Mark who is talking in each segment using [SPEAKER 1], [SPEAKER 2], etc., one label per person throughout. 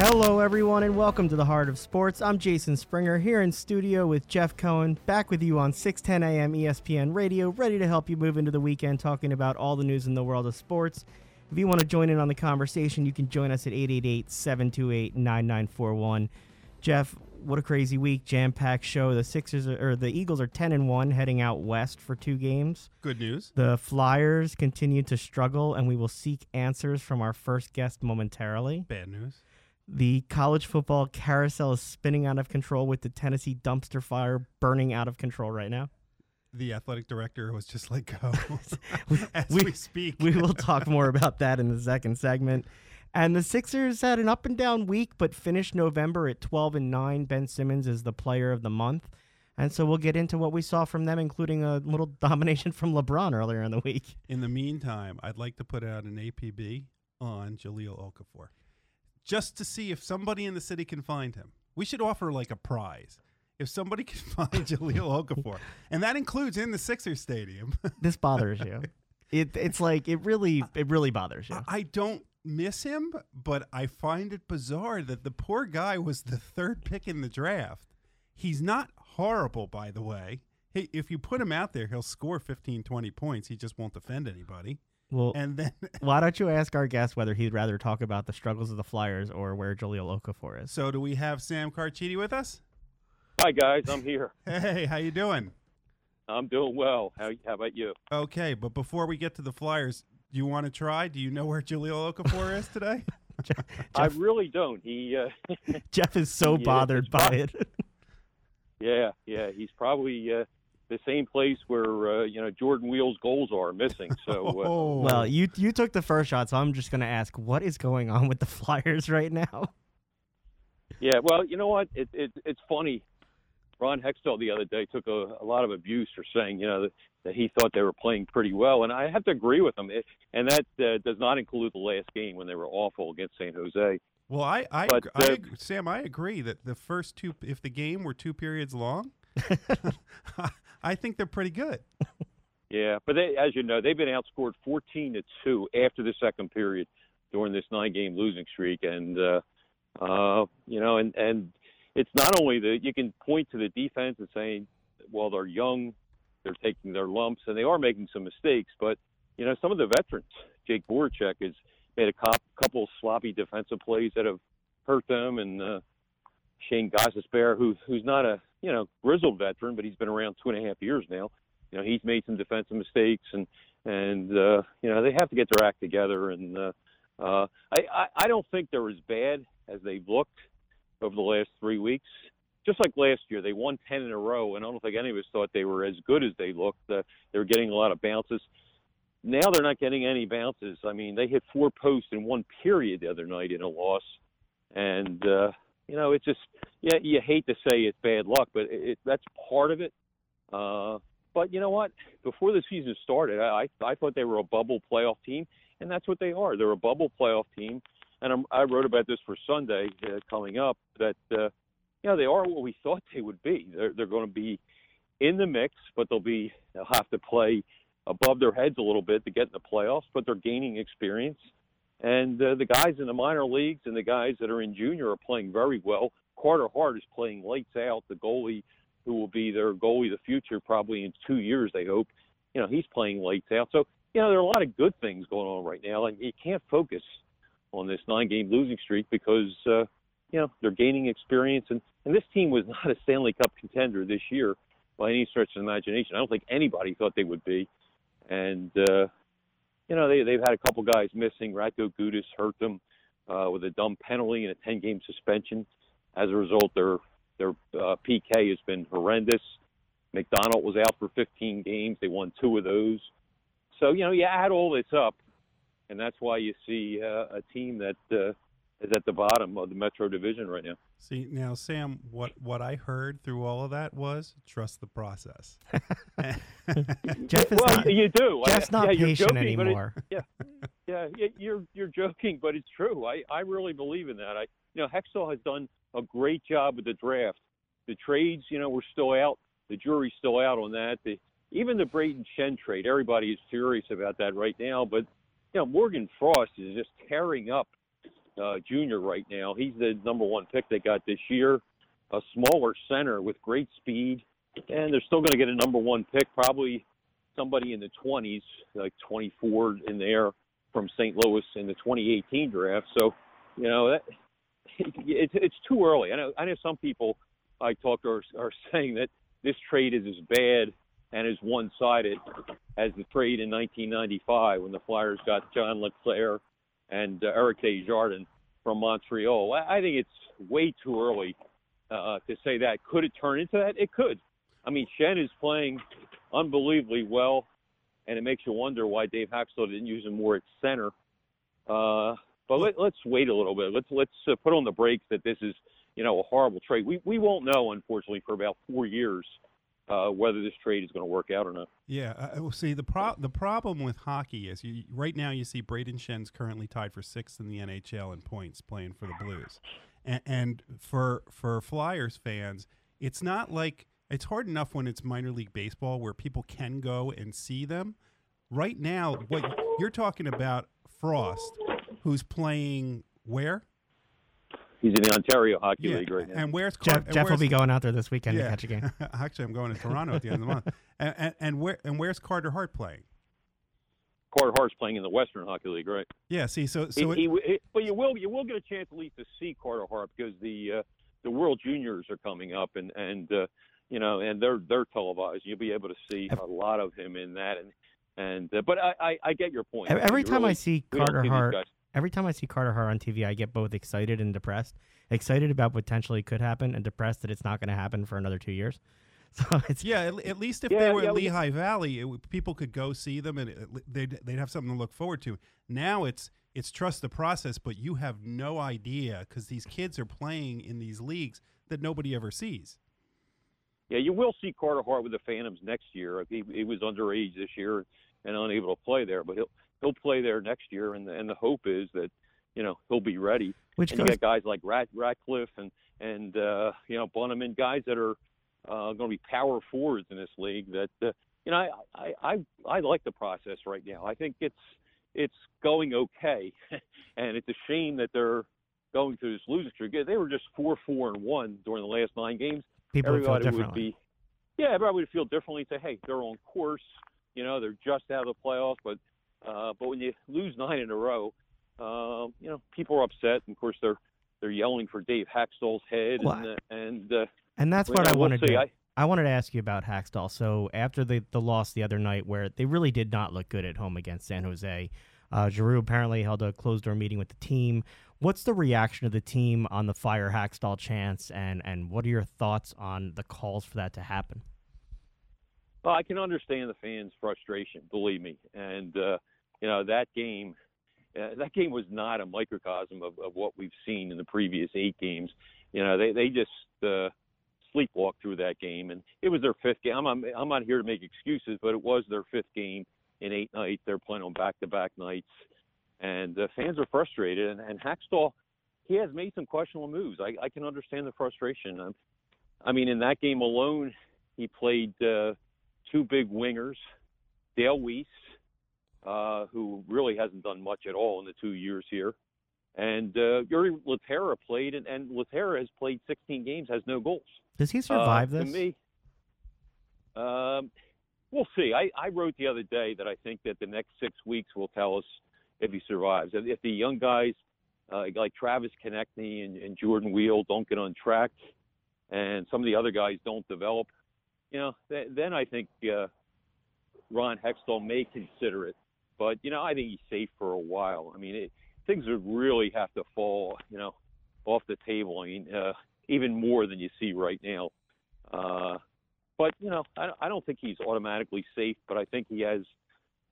[SPEAKER 1] Hello, everyone, and welcome to the Heart of Sports. I'm Jason Springer here in studio with Jeff Cohen, back with you on 6:10 a.m. ESPN Radio, ready to help you move into the weekend, talking about all the news in the world of sports. If you want to join in on the conversation, you can join us at 888-728-9941. Jeff, what a crazy week, jam-packed show. The Sixers are, or the Eagles are 10 and 1 heading out west for two games.
[SPEAKER 2] Good news.
[SPEAKER 1] The Flyers continue to struggle and we will seek answers from our first guest momentarily.
[SPEAKER 2] Bad news.
[SPEAKER 1] The college football carousel is spinning out of control with the Tennessee dumpster fire burning out of control right now.
[SPEAKER 2] The athletic director was just let go as
[SPEAKER 1] we-
[SPEAKER 2] we, speak.
[SPEAKER 1] We will talk more about that in the second segment. And the Sixers had an up and down week, but finished November at 12 and 9. Ben Simmons is the player of the month. And so we'll get into what we saw from them, including a little domination from LeBron earlier in the week.
[SPEAKER 2] In the meantime, I'd like to put out an APB on Jahlil Okafor, just to see if somebody in the city can find him. We should offer like a prize if somebody can find Jahlil Okafor, and that includes in the Sixers stadium.
[SPEAKER 1] This bothers you. It, it's like it really it really bothers you.
[SPEAKER 2] I- I don't miss him, but I find it bizarre that the poor guy was the third pick in the draft. He's not horrible, by the way. Hey, if you put him out there, he'll score 15, 20 points. He just won't defend anybody.
[SPEAKER 1] Well,
[SPEAKER 2] And then
[SPEAKER 1] why don't you ask our guest whether he'd rather talk about the struggles of the Flyers or where Jahlil Okafor is?
[SPEAKER 2] So do we have Sam Carchidi with us?
[SPEAKER 3] Hi guys, I'm here.
[SPEAKER 2] Hey, how you doing?
[SPEAKER 3] I'm doing well. How how about you?
[SPEAKER 2] Okay, but before we get to the Flyers, do you want to try? Do you know where Jahlil Okafor is today?
[SPEAKER 3] I really don't. He, uh,
[SPEAKER 1] Jeff is so bothered
[SPEAKER 3] it's
[SPEAKER 1] by it.
[SPEAKER 3] yeah, yeah, he's probably uh, the same place where uh, you know Jordan Weal's goals are missing. So uh,
[SPEAKER 2] Oh.
[SPEAKER 1] well, you you took the first shot, so I'm just going to ask what is going on with the Flyers right now?
[SPEAKER 3] yeah, well, you know what? It, it it's funny. Ron Hextall the other day took a, a lot of abuse for saying you know that, that he thought they were playing pretty well, and I have to agree with him. It, and that uh, does not include the last game when they were awful against San Jose.
[SPEAKER 2] Well, I, I,
[SPEAKER 3] But,
[SPEAKER 2] ag- I
[SPEAKER 3] uh,
[SPEAKER 2] Sam, I agree that the first two, if the game were two periods long, I think they're pretty good.
[SPEAKER 3] Yeah, but they, as you know, they've been outscored 14 to two after the second period during this nine-game losing streak, and uh, uh, you know, and and it's not only that you can point to the defense and saying, well, they're young, they're taking their lumps, and they are making some mistakes, but you know, some of the veterans, Jake Voracek has made a cop, couple sloppy defensive plays that have hurt them, and uh, Shane Gostisbehere, who who's not a you know grizzled veteran, but he's been around two and a half years now you know he's made some defensive mistakes and and uh you know they have to get their act together and uh uh I, I I don't think they're as bad as they've looked over the last three weeks. Just like last year, they won ten in a row, and I don't think any of us thought they were as good as they looked. Uh, they were getting a lot of bounces. Now they're not getting any bounces. I mean, they hit four posts in one period the other night in a loss, and uh, you know it's just yeah you hate to say it's bad luck, but it, it, that's part of it. Uh, but you know what? Before the season started, I I thought they were a bubble playoff team, and that's what they are. They're a bubble playoff team, and I'm, I wrote about this for Sunday uh, coming up that uh, you know they are what we thought they would be. They're they're going to be in the mix, but they'll be they'll have to play above their heads a little bit to get in the playoffs. But they're gaining experience, and uh, the guys in the minor leagues and the guys that are in junior are playing very well. Carter Hart is playing lights out. The goalie who will be their goalie of the future probably in two years, they hope. You know, he's playing lights out. So, you know, there are a lot of good things going on right now, and you can't focus on this nine game losing streak because, uh, you know, they're gaining experience. And, and this team was not a Stanley Cup contender this year by any stretch of imagination. I don't think anybody thought they would be. And, uh, you know, they, they've had a couple guys missing. Radko Gudas hurt them uh, with a dumb penalty and a 10 game suspension. As a result, their their uh, PK has been horrendous. MacDonald was out for 15 games. They won two of those. So you know, you add all this up, and that's why you see uh, a team that uh, is at the bottom of the Metro Division right now.
[SPEAKER 2] See now, Sam, what what I heard through all of that was trust the process.
[SPEAKER 1] Jeff is
[SPEAKER 3] well,
[SPEAKER 1] not,
[SPEAKER 3] you do.
[SPEAKER 1] Jeff's not
[SPEAKER 3] yeah, you're
[SPEAKER 1] patient
[SPEAKER 3] joking, but it-
[SPEAKER 1] anymore.
[SPEAKER 3] yeah, y- you're you're joking, but it's true. I I really believe in that. I you know Hextall has done a great job with the draft. The trades, you know, we're still out. The jury's still out on that. The, even the Brayden Schenn trade, everybody is furious about that right now. But you know, Morgan Frost is just tearing up uh, Jr. right now. He's the number one pick they got this year. A smaller center with great speed, and they're still going to get a number one pick, probably somebody in the 20s, like 24 in there from St. Louis in the 2018 draft. So, you know, that, it's it's too early. I know I know some people I talk to are, are saying that this trade is as bad and as one-sided as the trade in 1995 when the Flyers got John LeClair and uh, Eric Desjardins from Montreal. I, I think it's way too early uh, to say that. Could it turn into that? It could. I mean, Schenn is playing unbelievably well, and it makes you wonder why Dave Hakstol didn't use him more at center. Uh, but let, us wait a little bit. Let's let's uh, put on the brakes that this is you know a horrible trade. We we won't know unfortunately for about four years uh, whether this trade is going to work out or not.
[SPEAKER 2] Yeah, uh, see the pro- the problem with hockey is you right now you see Brayden Schenn's currently tied for sixth in the NHL in points playing for the Blues, and, and for for Flyers fans, it's not like it's hard enough when it's minor league baseball where people can go and see them. Right now, what you're talking about, Frost, who's playing where?
[SPEAKER 3] He's in the Ontario Hockey
[SPEAKER 2] yeah.
[SPEAKER 3] League right now.
[SPEAKER 2] And where's
[SPEAKER 1] Jeff?
[SPEAKER 2] and
[SPEAKER 1] Jeff
[SPEAKER 2] where's,
[SPEAKER 1] will be going out there this weekend
[SPEAKER 2] yeah.
[SPEAKER 1] to catch a game.
[SPEAKER 2] Actually, I'm going to Toronto at the end of the month. And, and, and where and where's Carter Hart playing?
[SPEAKER 3] Carter Hart's playing in the Western Hockey League, right?
[SPEAKER 2] Yeah. See, so so
[SPEAKER 3] he,
[SPEAKER 2] it,
[SPEAKER 3] he, he, but you will you will get a chance at least to see Carter Hart because the uh, the World Juniors are coming up and and uh, you know and they're they're televised. You'll be able to see a lot of him in that and and uh, but I, I, I get your point.
[SPEAKER 1] Every
[SPEAKER 3] You
[SPEAKER 1] time
[SPEAKER 3] really-
[SPEAKER 1] I see Carter Hart,
[SPEAKER 3] guys.
[SPEAKER 1] Every time I see Carter Hart on TV, I get both excited and depressed. Excited about potentially could happen, and depressed that it's not going to happen for another two years. So it's
[SPEAKER 2] yeah, at, at least if
[SPEAKER 3] Yeah,
[SPEAKER 2] they were
[SPEAKER 3] yeah,
[SPEAKER 2] at
[SPEAKER 3] we-
[SPEAKER 2] Lehigh Valley, it, people could go see them and uh, it, they'd they'd have something to look forward to. Now it's it's trust the process, but you have no idea because these kids are playing in these leagues that nobody ever sees.
[SPEAKER 3] Yeah, you will see Carter Hart with the Phantoms next year. He, he was underage this year and unable to play there, but he'll he'll play there next year. And the, and the hope is that you know he'll be ready.
[SPEAKER 1] which
[SPEAKER 3] and you
[SPEAKER 1] goes
[SPEAKER 3] got guys like Rat, Ratcliffe and and uh, you know Bunnaman, guys that are uh, going to be power forwards in this league. That uh, you know I, I I I like the process right now. I think it's it's going okay, and it's a shame that they're going through this losing streak. They were just four four and one during the last nine games.
[SPEAKER 1] people would feel
[SPEAKER 3] everybody would
[SPEAKER 1] differently.
[SPEAKER 3] be yeah, everybody would feel differently. Say, hey, they're on course. You know, they're just out of the playoffs, but uh, but when you lose nine in a row, uh, you know, people are upset. And of course, they're they're yelling for Dave Hakstol's head,
[SPEAKER 1] Well,
[SPEAKER 3] and uh, and uh,
[SPEAKER 1] and that's what I
[SPEAKER 3] we'll
[SPEAKER 1] wanted to.
[SPEAKER 3] I,
[SPEAKER 1] I wanted to ask you about Hakstol. So after the the loss the other night, where they really did not look good at home against San Jose, uh, Giroux apparently held a closed door meeting with the team. What's the reaction of the team on the fire Hakstol chance, and and what are your thoughts on the calls for that to happen?
[SPEAKER 3] Well, I can understand the fans' frustration, believe me. And uh, you know that game, uh, that game was not a microcosm of, of what we've seen in the previous eight games. You know, they they just uh, sleepwalked through that game, and it was their fifth game. I'm I'm, I'm not here to make excuses, but it was their fifth game in eight nights. They're playing on back-to-back nights, and the fans are frustrated. And, and Hakstol, he has made some questionable moves. I, I can understand the frustration. Um, I mean, in that game alone, he played. Uh, two big wingers, Dale Weise, uh, who really hasn't done much at all in the two years here, and uh, Jori Lehtera played, and, and Lehtera has played 16 games, has no goals.
[SPEAKER 1] Does he survive
[SPEAKER 3] uh,
[SPEAKER 1] this?
[SPEAKER 3] To me, um, we'll see. I, I wrote the other day that I think that the next six weeks will tell us if he survives. If, if the young guys uh, like Travis Konecny and, and Jordan Weal don't get on track, and some of the other guys don't develop, you know, th- then I think uh, Ron Hextall may consider it. But you know, I think he's safe for a while. I mean, it, things would really have to fall, you know, off the table. I mean, uh, even more than you see right now. Uh, but you know, I, I don't think he's automatically safe. But I think he has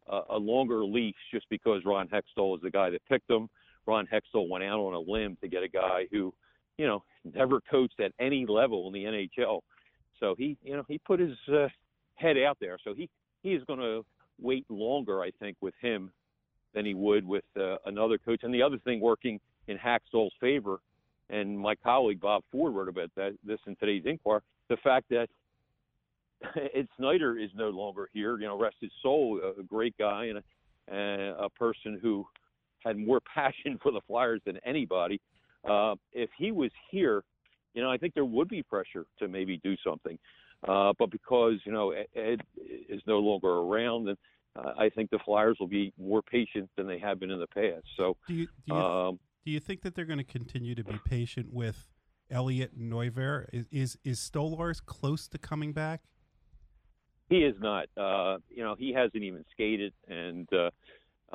[SPEAKER 3] a, a longer leash just because Ron Hextall is the guy that picked him. Ron Hextall went out on a limb to get a guy who, you know, never coached at any level in the NHL. So he, you know, he put his uh, head out there. So he he is going to wait longer, I think, with him than he would with uh, another coach. And the other thing working in Hakstol's favor, and my colleague Bob Ford wrote about that this in today's Inquirer, the fact that Ed Snider is no longer here. You know, rest his soul, a, great guy and a, and a person who had more passion for the Flyers than anybody. Uh, if he was here, you know, I think there would be pressure to maybe do something. Uh, but because you know Ed is no longer around, and uh, I think the Flyers will be more patient than they have been in the past. So,
[SPEAKER 2] do you do you,
[SPEAKER 3] um,
[SPEAKER 2] do you think that they're going to continue to be patient with Elliott and Neuvirth? Is is, is Stolarz close to coming back?
[SPEAKER 3] he is not. Uh, you know, he hasn't even skated, and uh,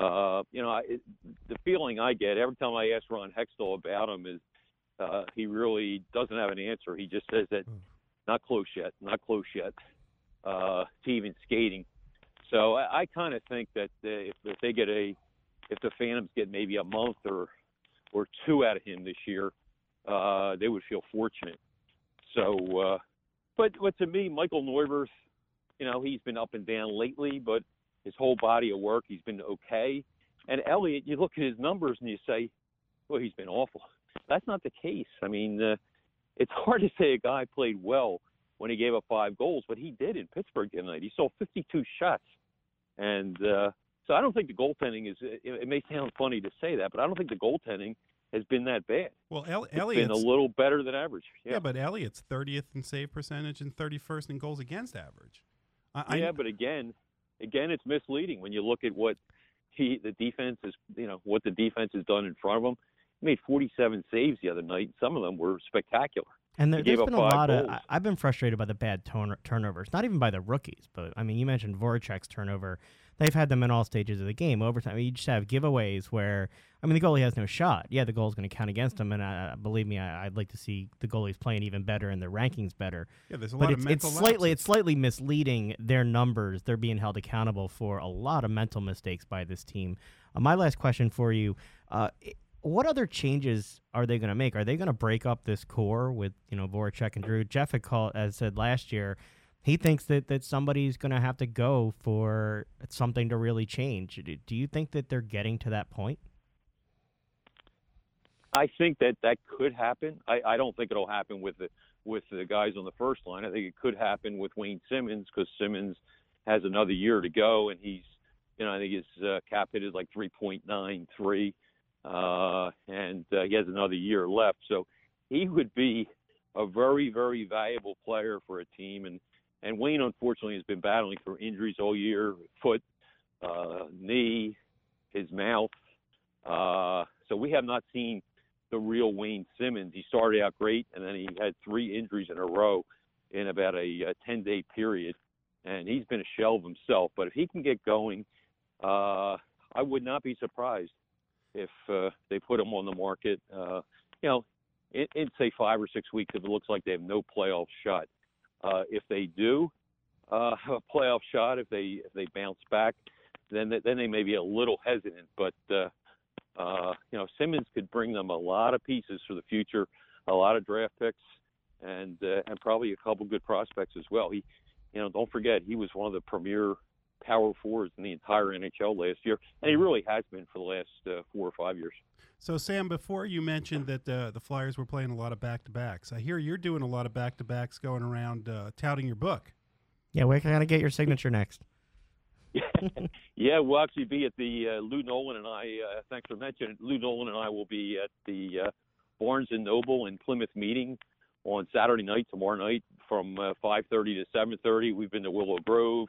[SPEAKER 3] uh, you know, I, the feeling I get every time I ask Ron Hextall about him is uh, he really doesn't have an answer. He just says that not close yet, not close yet uh, to even skating. So I, I kind of think that uh, if, if they get a, if the Phantoms get maybe a month or or two out of him this year, uh, they would feel fortunate. So, uh, but but to me, Michael Neuvirth, you know, he's been up and down lately, but his whole body of work, he's been okay. And Elliott, you look at his numbers and you say, well, he's been awful. That's not the case. I mean, uh, it's hard to say a guy played well when he gave up five goals, but he did in Pittsburgh tonight. He saw 52 shots, and uh, so I don't think the goaltending is. It, it may sound funny to say that, but I don't think the goaltending has been that bad.
[SPEAKER 2] Well, El-
[SPEAKER 3] It's been a little better than average.
[SPEAKER 2] yeah. but Elliott's thirtieth in save percentage and thirty first in goals against average. I, I-
[SPEAKER 3] yeah, but again, again, it's misleading when you look at what he, the defense is, you know, what the defense has done in front of him. He made 47 saves the other night. Some of them were spectacular.
[SPEAKER 1] And there,
[SPEAKER 3] He gave up
[SPEAKER 1] been a lot of.
[SPEAKER 3] goals.
[SPEAKER 1] I, I've been frustrated by the bad turn, turnovers, not even by the rookies, but I mean, you mentioned Voracek's turnover. They've had them in all stages of the game. Overtime, you just have giveaways where, I mean, the goalie has no shot. Yeah, the goal's going to count against him, and uh, believe me, I, I'd like to see the goalies playing even better and their rankings better.
[SPEAKER 2] yeah, there's a
[SPEAKER 1] But
[SPEAKER 2] lot
[SPEAKER 1] it's,
[SPEAKER 2] of
[SPEAKER 1] it's slightly
[SPEAKER 2] lapses.
[SPEAKER 1] it's slightly misleading their numbers. They're being held accountable for a lot of mental mistakes by this team. Uh, my last question for you: uh, i- What other changes are they going to make? Are they going to break up this core with you know Voracek and Drew? Jeff had called, as said last year, he thinks that that somebody's going to have to go for something to really change. Do- you think that they're getting to that point?
[SPEAKER 3] I think that that could happen. I, I don't think it'll happen with the with the guys on the first line. I think it could happen with Wayne Simmonds because Simmonds has another year to go, and he's, you know, I think his uh, cap hit is like 3.93, uh, and uh, he has another year left. So he would be a very, very valuable player for a team. And and Wayne unfortunately has been battling through injuries all year, foot, uh, knee, his mouth. Uh, so we have not seen the real Wayne Simmonds. He started out great, and then he had three injuries in a row in about a, a 10 day period, and he's been a shell of himself. But if he can get going, uh, I would not be surprised if uh, they put him on the market. Uh, you know, in, in say five or six weeks, if it looks like they have no playoff shot. Uh, if they do uh, have a playoff shot, if they if they bounce back, then they, then they may be a little hesitant. But uh, uh, you know, Simmonds could bring them a lot of pieces for the future, a lot of draft picks, and uh, and probably a couple good prospects as well. He, you know, don't forget he was one of the premier power forwards in the entire NHL last year, and he really has been for the last uh, four or five years.
[SPEAKER 2] So, Sam, before you mentioned that uh, the Flyers were playing a lot of back to backs, I hear you're doing a lot of back to backs going around uh, touting your book.
[SPEAKER 1] Yeah, we're going to get your signature next.
[SPEAKER 3] yeah, we'll actually be at the uh, Lou Nolan and I. Uh, thanks for mentioning. Lou Nolan and I will be at the uh, Barnes and Noble in Plymouth meeting on Saturday night, tomorrow night, from uh, 5:30 to 7:30. We've been to Willow Grove.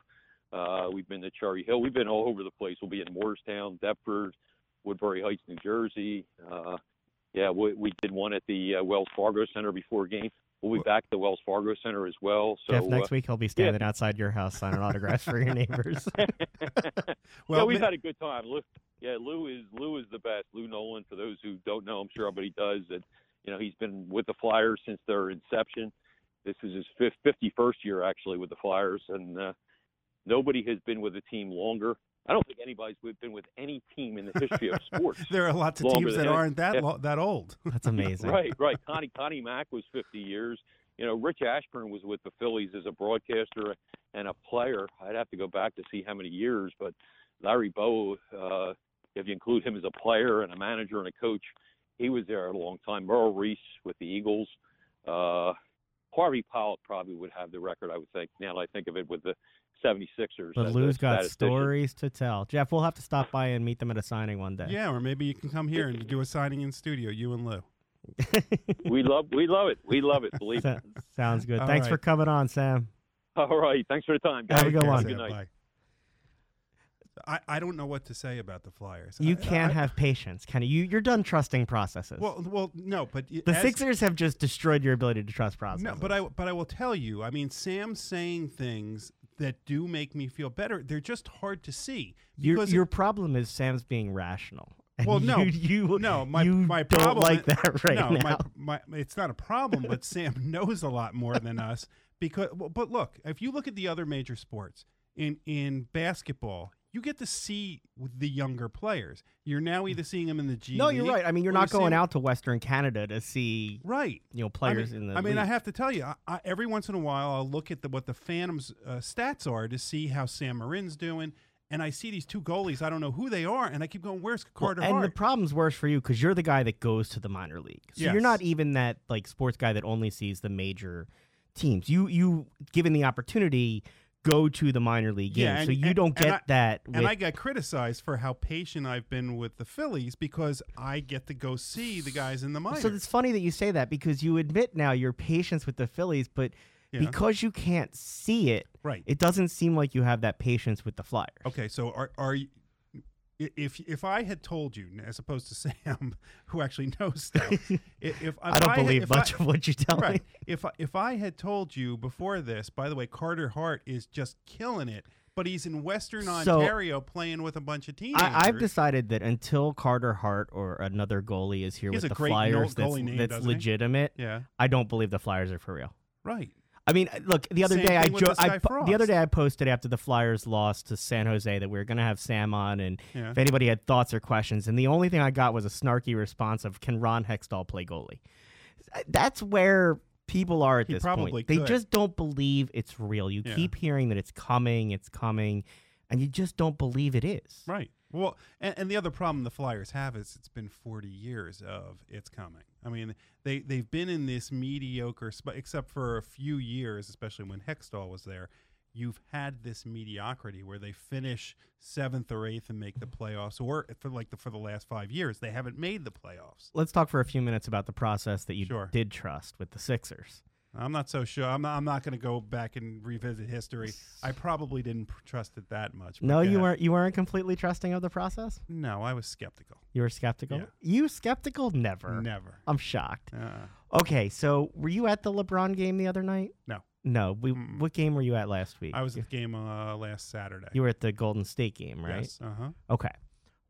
[SPEAKER 3] Uh, we've been to Cherry Hill. We've been all over the place. We'll be in Moorestown, Deptford, Woodbury Heights, New Jersey. Uh, yeah, we, we did one at the uh, Wells Fargo Center before game. We'll be back at the Wells Fargo Center as well. So
[SPEAKER 1] Jeff, next
[SPEAKER 3] uh,
[SPEAKER 1] week he'll be standing outside your house signing autographs for your neighbors.
[SPEAKER 2] Well,
[SPEAKER 3] yeah, we've had a good time. Lou, yeah, Lou is Lou is the best. Lou Nolan, for those who don't know, I'm sure everybody does. That you know he's been with the Flyers since their inception. This is his fifth, 51st year actually with the Flyers, and uh, nobody has been with the team longer. I don't think anybody's been with any team in the history of sports.
[SPEAKER 2] there are lots of teams that
[SPEAKER 3] him.
[SPEAKER 2] aren't that
[SPEAKER 3] Yeah.
[SPEAKER 2] lo- that old.
[SPEAKER 1] That's amazing.
[SPEAKER 3] Right, right. Connie Connie Mack was 50 years. You know, Rich Ashburn was with the Phillies as a broadcaster and a player. I'd have to go back to see how many years, but Larry Bowa, uh, if you include him as a player and a manager and a coach, he was there a long time. Merrill Reese with the Eagles. Uh, Harvey Pollock probably would have the record, I would think. Now that I think of it, with the 76ers.
[SPEAKER 1] But Lou's got stories to tell. Jeff, we'll have to stop by and meet them at a signing one day.
[SPEAKER 2] Yeah, or maybe you can come here and do a signing in studio, you and Lou.
[SPEAKER 3] We love we love it. We love it. Believe me.
[SPEAKER 1] So- Sounds good.
[SPEAKER 2] All
[SPEAKER 1] Thanks for coming on, Sam.
[SPEAKER 3] All right. Thanks for the time, guys.
[SPEAKER 1] Have a good one.
[SPEAKER 3] Good night.
[SPEAKER 2] Bye. I, I don't know what to say about the Flyers.
[SPEAKER 1] You
[SPEAKER 2] I-
[SPEAKER 1] can't
[SPEAKER 2] I-
[SPEAKER 1] have patience, Kenny. You you're done trusting processes.
[SPEAKER 2] Well, well, no, but
[SPEAKER 1] the
[SPEAKER 2] as-
[SPEAKER 1] Sixers have just destroyed your ability to trust processes.
[SPEAKER 2] No, but I but I will tell you. I mean, Sam's saying things that do make me feel better. They're just hard to see
[SPEAKER 1] your your problem is Sam's being rational.
[SPEAKER 2] Well, no,
[SPEAKER 1] you, you
[SPEAKER 2] no, my
[SPEAKER 1] you
[SPEAKER 2] my
[SPEAKER 1] don't
[SPEAKER 2] problem
[SPEAKER 1] like that right
[SPEAKER 2] no,
[SPEAKER 1] now.
[SPEAKER 2] My, my, it's not a problem, but Sam knows a lot more than us because. But look, if you look at the other major sports in in basketball, you get to see the younger players. You're now either seeing them in the G.
[SPEAKER 1] no, you're right. I mean, you're not
[SPEAKER 2] seeing
[SPEAKER 1] going out to Western Canada to see
[SPEAKER 2] right.
[SPEAKER 1] you know players
[SPEAKER 2] I mean,
[SPEAKER 1] in the.
[SPEAKER 2] I mean, I have to tell you, I, I, every once in a while, I'll look at the, what the Phantoms' uh, stats are to see how Sam Morin's doing, and I see these two goalies. I don't know who they are, and I keep going, "Where's
[SPEAKER 1] Well,
[SPEAKER 2] Carter
[SPEAKER 1] and the problem's worse for you because you're the guy that goes to the minor league. So you're not even that like sports guy that only sees the major teams. You you given the opportunity go to the minor league
[SPEAKER 2] Yeah, and-
[SPEAKER 1] so you
[SPEAKER 2] and-
[SPEAKER 1] don't get
[SPEAKER 2] I-
[SPEAKER 1] that. With,
[SPEAKER 2] and I got criticized for how patient I've been with the Phillies because I get to go see the guys in the minors.
[SPEAKER 1] so it's funny that you say that because you admit now your patience with the Phillies, but
[SPEAKER 2] Yeah.
[SPEAKER 1] because you can't see it,
[SPEAKER 2] right.
[SPEAKER 1] it doesn't seem like you have that patience with the Flyers.
[SPEAKER 2] Okay, so are are If if I had told you, as opposed to Sam, who actually knows stuff, i- if, if
[SPEAKER 1] I don't
[SPEAKER 2] had-
[SPEAKER 1] believe
[SPEAKER 2] if
[SPEAKER 1] much
[SPEAKER 2] I,
[SPEAKER 1] of what you tell
[SPEAKER 2] right.
[SPEAKER 1] me.
[SPEAKER 2] If I, if I had told you before this, by the way, Carter Hart is just killing it, but he's in Western
[SPEAKER 1] So-
[SPEAKER 2] Ontario playing with a bunch of teenagers.
[SPEAKER 1] I, I've decided that until Carter Hart or another goalie is here
[SPEAKER 2] He
[SPEAKER 1] with the Flyers that's,
[SPEAKER 2] name,
[SPEAKER 1] that's
[SPEAKER 2] doesn't he?
[SPEAKER 1] legitimate,
[SPEAKER 2] yeah,
[SPEAKER 1] I don't believe the Flyers are for real.
[SPEAKER 2] right.
[SPEAKER 1] I mean, uh, look. The other
[SPEAKER 2] Same
[SPEAKER 1] day, I, jo- I po- the other day I posted after the Flyers lost to San Jose that we were going to have Sam on, and
[SPEAKER 2] Yeah.
[SPEAKER 1] if anybody had thoughts or questions, and the only thing I got was a snarky response of, "Can Ron Hextall play goalie?" Uh, that's where people are at
[SPEAKER 2] He
[SPEAKER 1] this
[SPEAKER 2] probably
[SPEAKER 1] point. They just don't believe it's real. You
[SPEAKER 2] Yeah.
[SPEAKER 1] keep hearing that it's coming, it's coming, and you just don't believe it is.
[SPEAKER 2] Right. Well, and, and the other problem the Flyers have is it's been 40 years of it's coming. I mean, they they've been in this mediocre spot, except for a few years, especially when Hextall was there. You've had this mediocrity where they finish seventh or eighth and make the playoffs, or for like the for the last five years they haven't made the playoffs.
[SPEAKER 1] Let's talk for a few minutes about the process that you
[SPEAKER 2] Sure.
[SPEAKER 1] did trust with the Sixers.
[SPEAKER 2] I'm not so sure. I'm not, I'm not going to go back and revisit history. I probably didn't pr- trust it that much.
[SPEAKER 1] No, you weren't. You weren't completely trusting of the process.
[SPEAKER 2] No, I was skeptical.
[SPEAKER 1] You were skeptical.
[SPEAKER 2] Yeah.
[SPEAKER 1] You skeptical? Never.
[SPEAKER 2] Never.
[SPEAKER 1] I'm shocked.
[SPEAKER 2] Uh,
[SPEAKER 1] Okay, so were you at the LeBron game the other night?
[SPEAKER 2] No.
[SPEAKER 1] No. We,
[SPEAKER 2] Mm-mm.
[SPEAKER 1] what game were you at last week?
[SPEAKER 2] I was at the game uh, last Saturday.
[SPEAKER 1] You were at the Golden State game, right?
[SPEAKER 2] Yes. Uh huh.
[SPEAKER 1] Okay.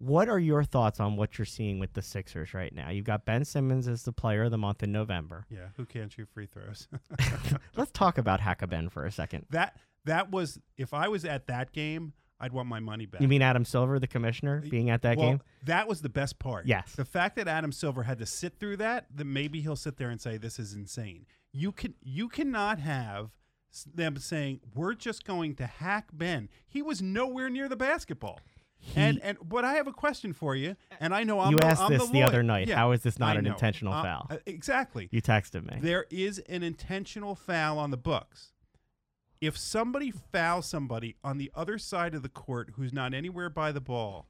[SPEAKER 1] What are your thoughts on what you're seeing with the Sixers right now? You've got Ben Simmons as the player of the month in November.
[SPEAKER 2] Yeah. Who can't shoot free throws?
[SPEAKER 1] Let's talk about Hackaben for a second.
[SPEAKER 2] that that was if I was at that game, I'd want my money back.
[SPEAKER 1] You mean Adam Silver, the commissioner, being at that
[SPEAKER 2] well,
[SPEAKER 1] game?
[SPEAKER 2] That was the best part.
[SPEAKER 1] Yes.
[SPEAKER 2] The fact that Adam Silver had to sit through that, then maybe he'll sit there and say, "This is insane." You can you cannot have them saying we're just going to hack Ben. He was nowhere near the basketball. And and but I have a question for you, and I know I'm
[SPEAKER 1] you
[SPEAKER 2] the,
[SPEAKER 1] asked
[SPEAKER 2] I'm
[SPEAKER 1] this
[SPEAKER 2] the,
[SPEAKER 1] the, other night.
[SPEAKER 2] Yeah,
[SPEAKER 1] How is this not
[SPEAKER 2] I
[SPEAKER 1] an
[SPEAKER 2] know.
[SPEAKER 1] intentional
[SPEAKER 2] Uh,
[SPEAKER 1] foul?
[SPEAKER 2] uh, exactly.
[SPEAKER 1] you texted me.
[SPEAKER 2] There is an intentional foul on the books. If somebody fouls somebody on the other side of the court who's not anywhere by the ball,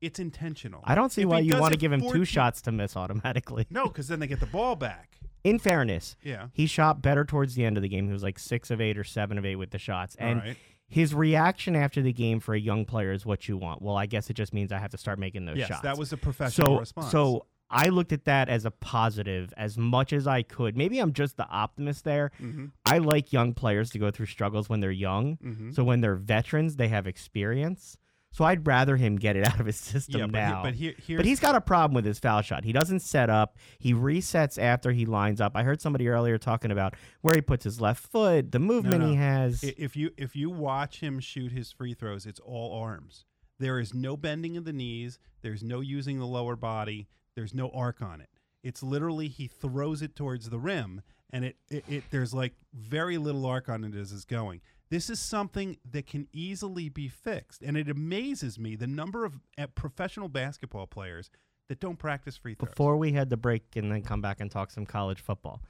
[SPEAKER 2] it's intentional.
[SPEAKER 1] I don't see
[SPEAKER 2] If
[SPEAKER 1] why you want to give him
[SPEAKER 2] 14
[SPEAKER 1] two shots to miss automatically.
[SPEAKER 2] No, because then they get the ball back.
[SPEAKER 1] In fairness,
[SPEAKER 2] Yeah.
[SPEAKER 1] he shot better towards the end of the game. He was like six of eight or seven of eight with the shots. And
[SPEAKER 2] All right.
[SPEAKER 1] His reaction after the game for a young player is what you want. Well, I guess it just means I have to start making those
[SPEAKER 2] Yes,
[SPEAKER 1] shots.
[SPEAKER 2] that was a professional
[SPEAKER 1] so,
[SPEAKER 2] response.
[SPEAKER 1] So I looked at that as a positive as much as I could. Maybe I'm just the optimist there.
[SPEAKER 2] hmm
[SPEAKER 1] I like young players to go through struggles when they're young.
[SPEAKER 2] hmm
[SPEAKER 1] So when they're veterans, they have experience. So I'd rather him get it out of his system
[SPEAKER 2] yeah, but,
[SPEAKER 1] now.
[SPEAKER 2] he, but here, here's
[SPEAKER 1] But he's got a problem with his foul shot. He doesn't set up. He resets after he lines up. I heard somebody earlier talking about where he puts his left foot, the movement
[SPEAKER 2] no.
[SPEAKER 1] he has.
[SPEAKER 2] If you if you watch him shoot his free throws, it's all arms. There is no bending of the knees. There's no using the lower body. There's no arc on it. It's literally he throws it towards the rim, and it, it, it there's like very little arc on it as it's going. This is something that can easily be fixed, and it amazes me the number of uh, professional basketball players that don't practice free throws.
[SPEAKER 1] Before we had the break and then come back and talk some college football,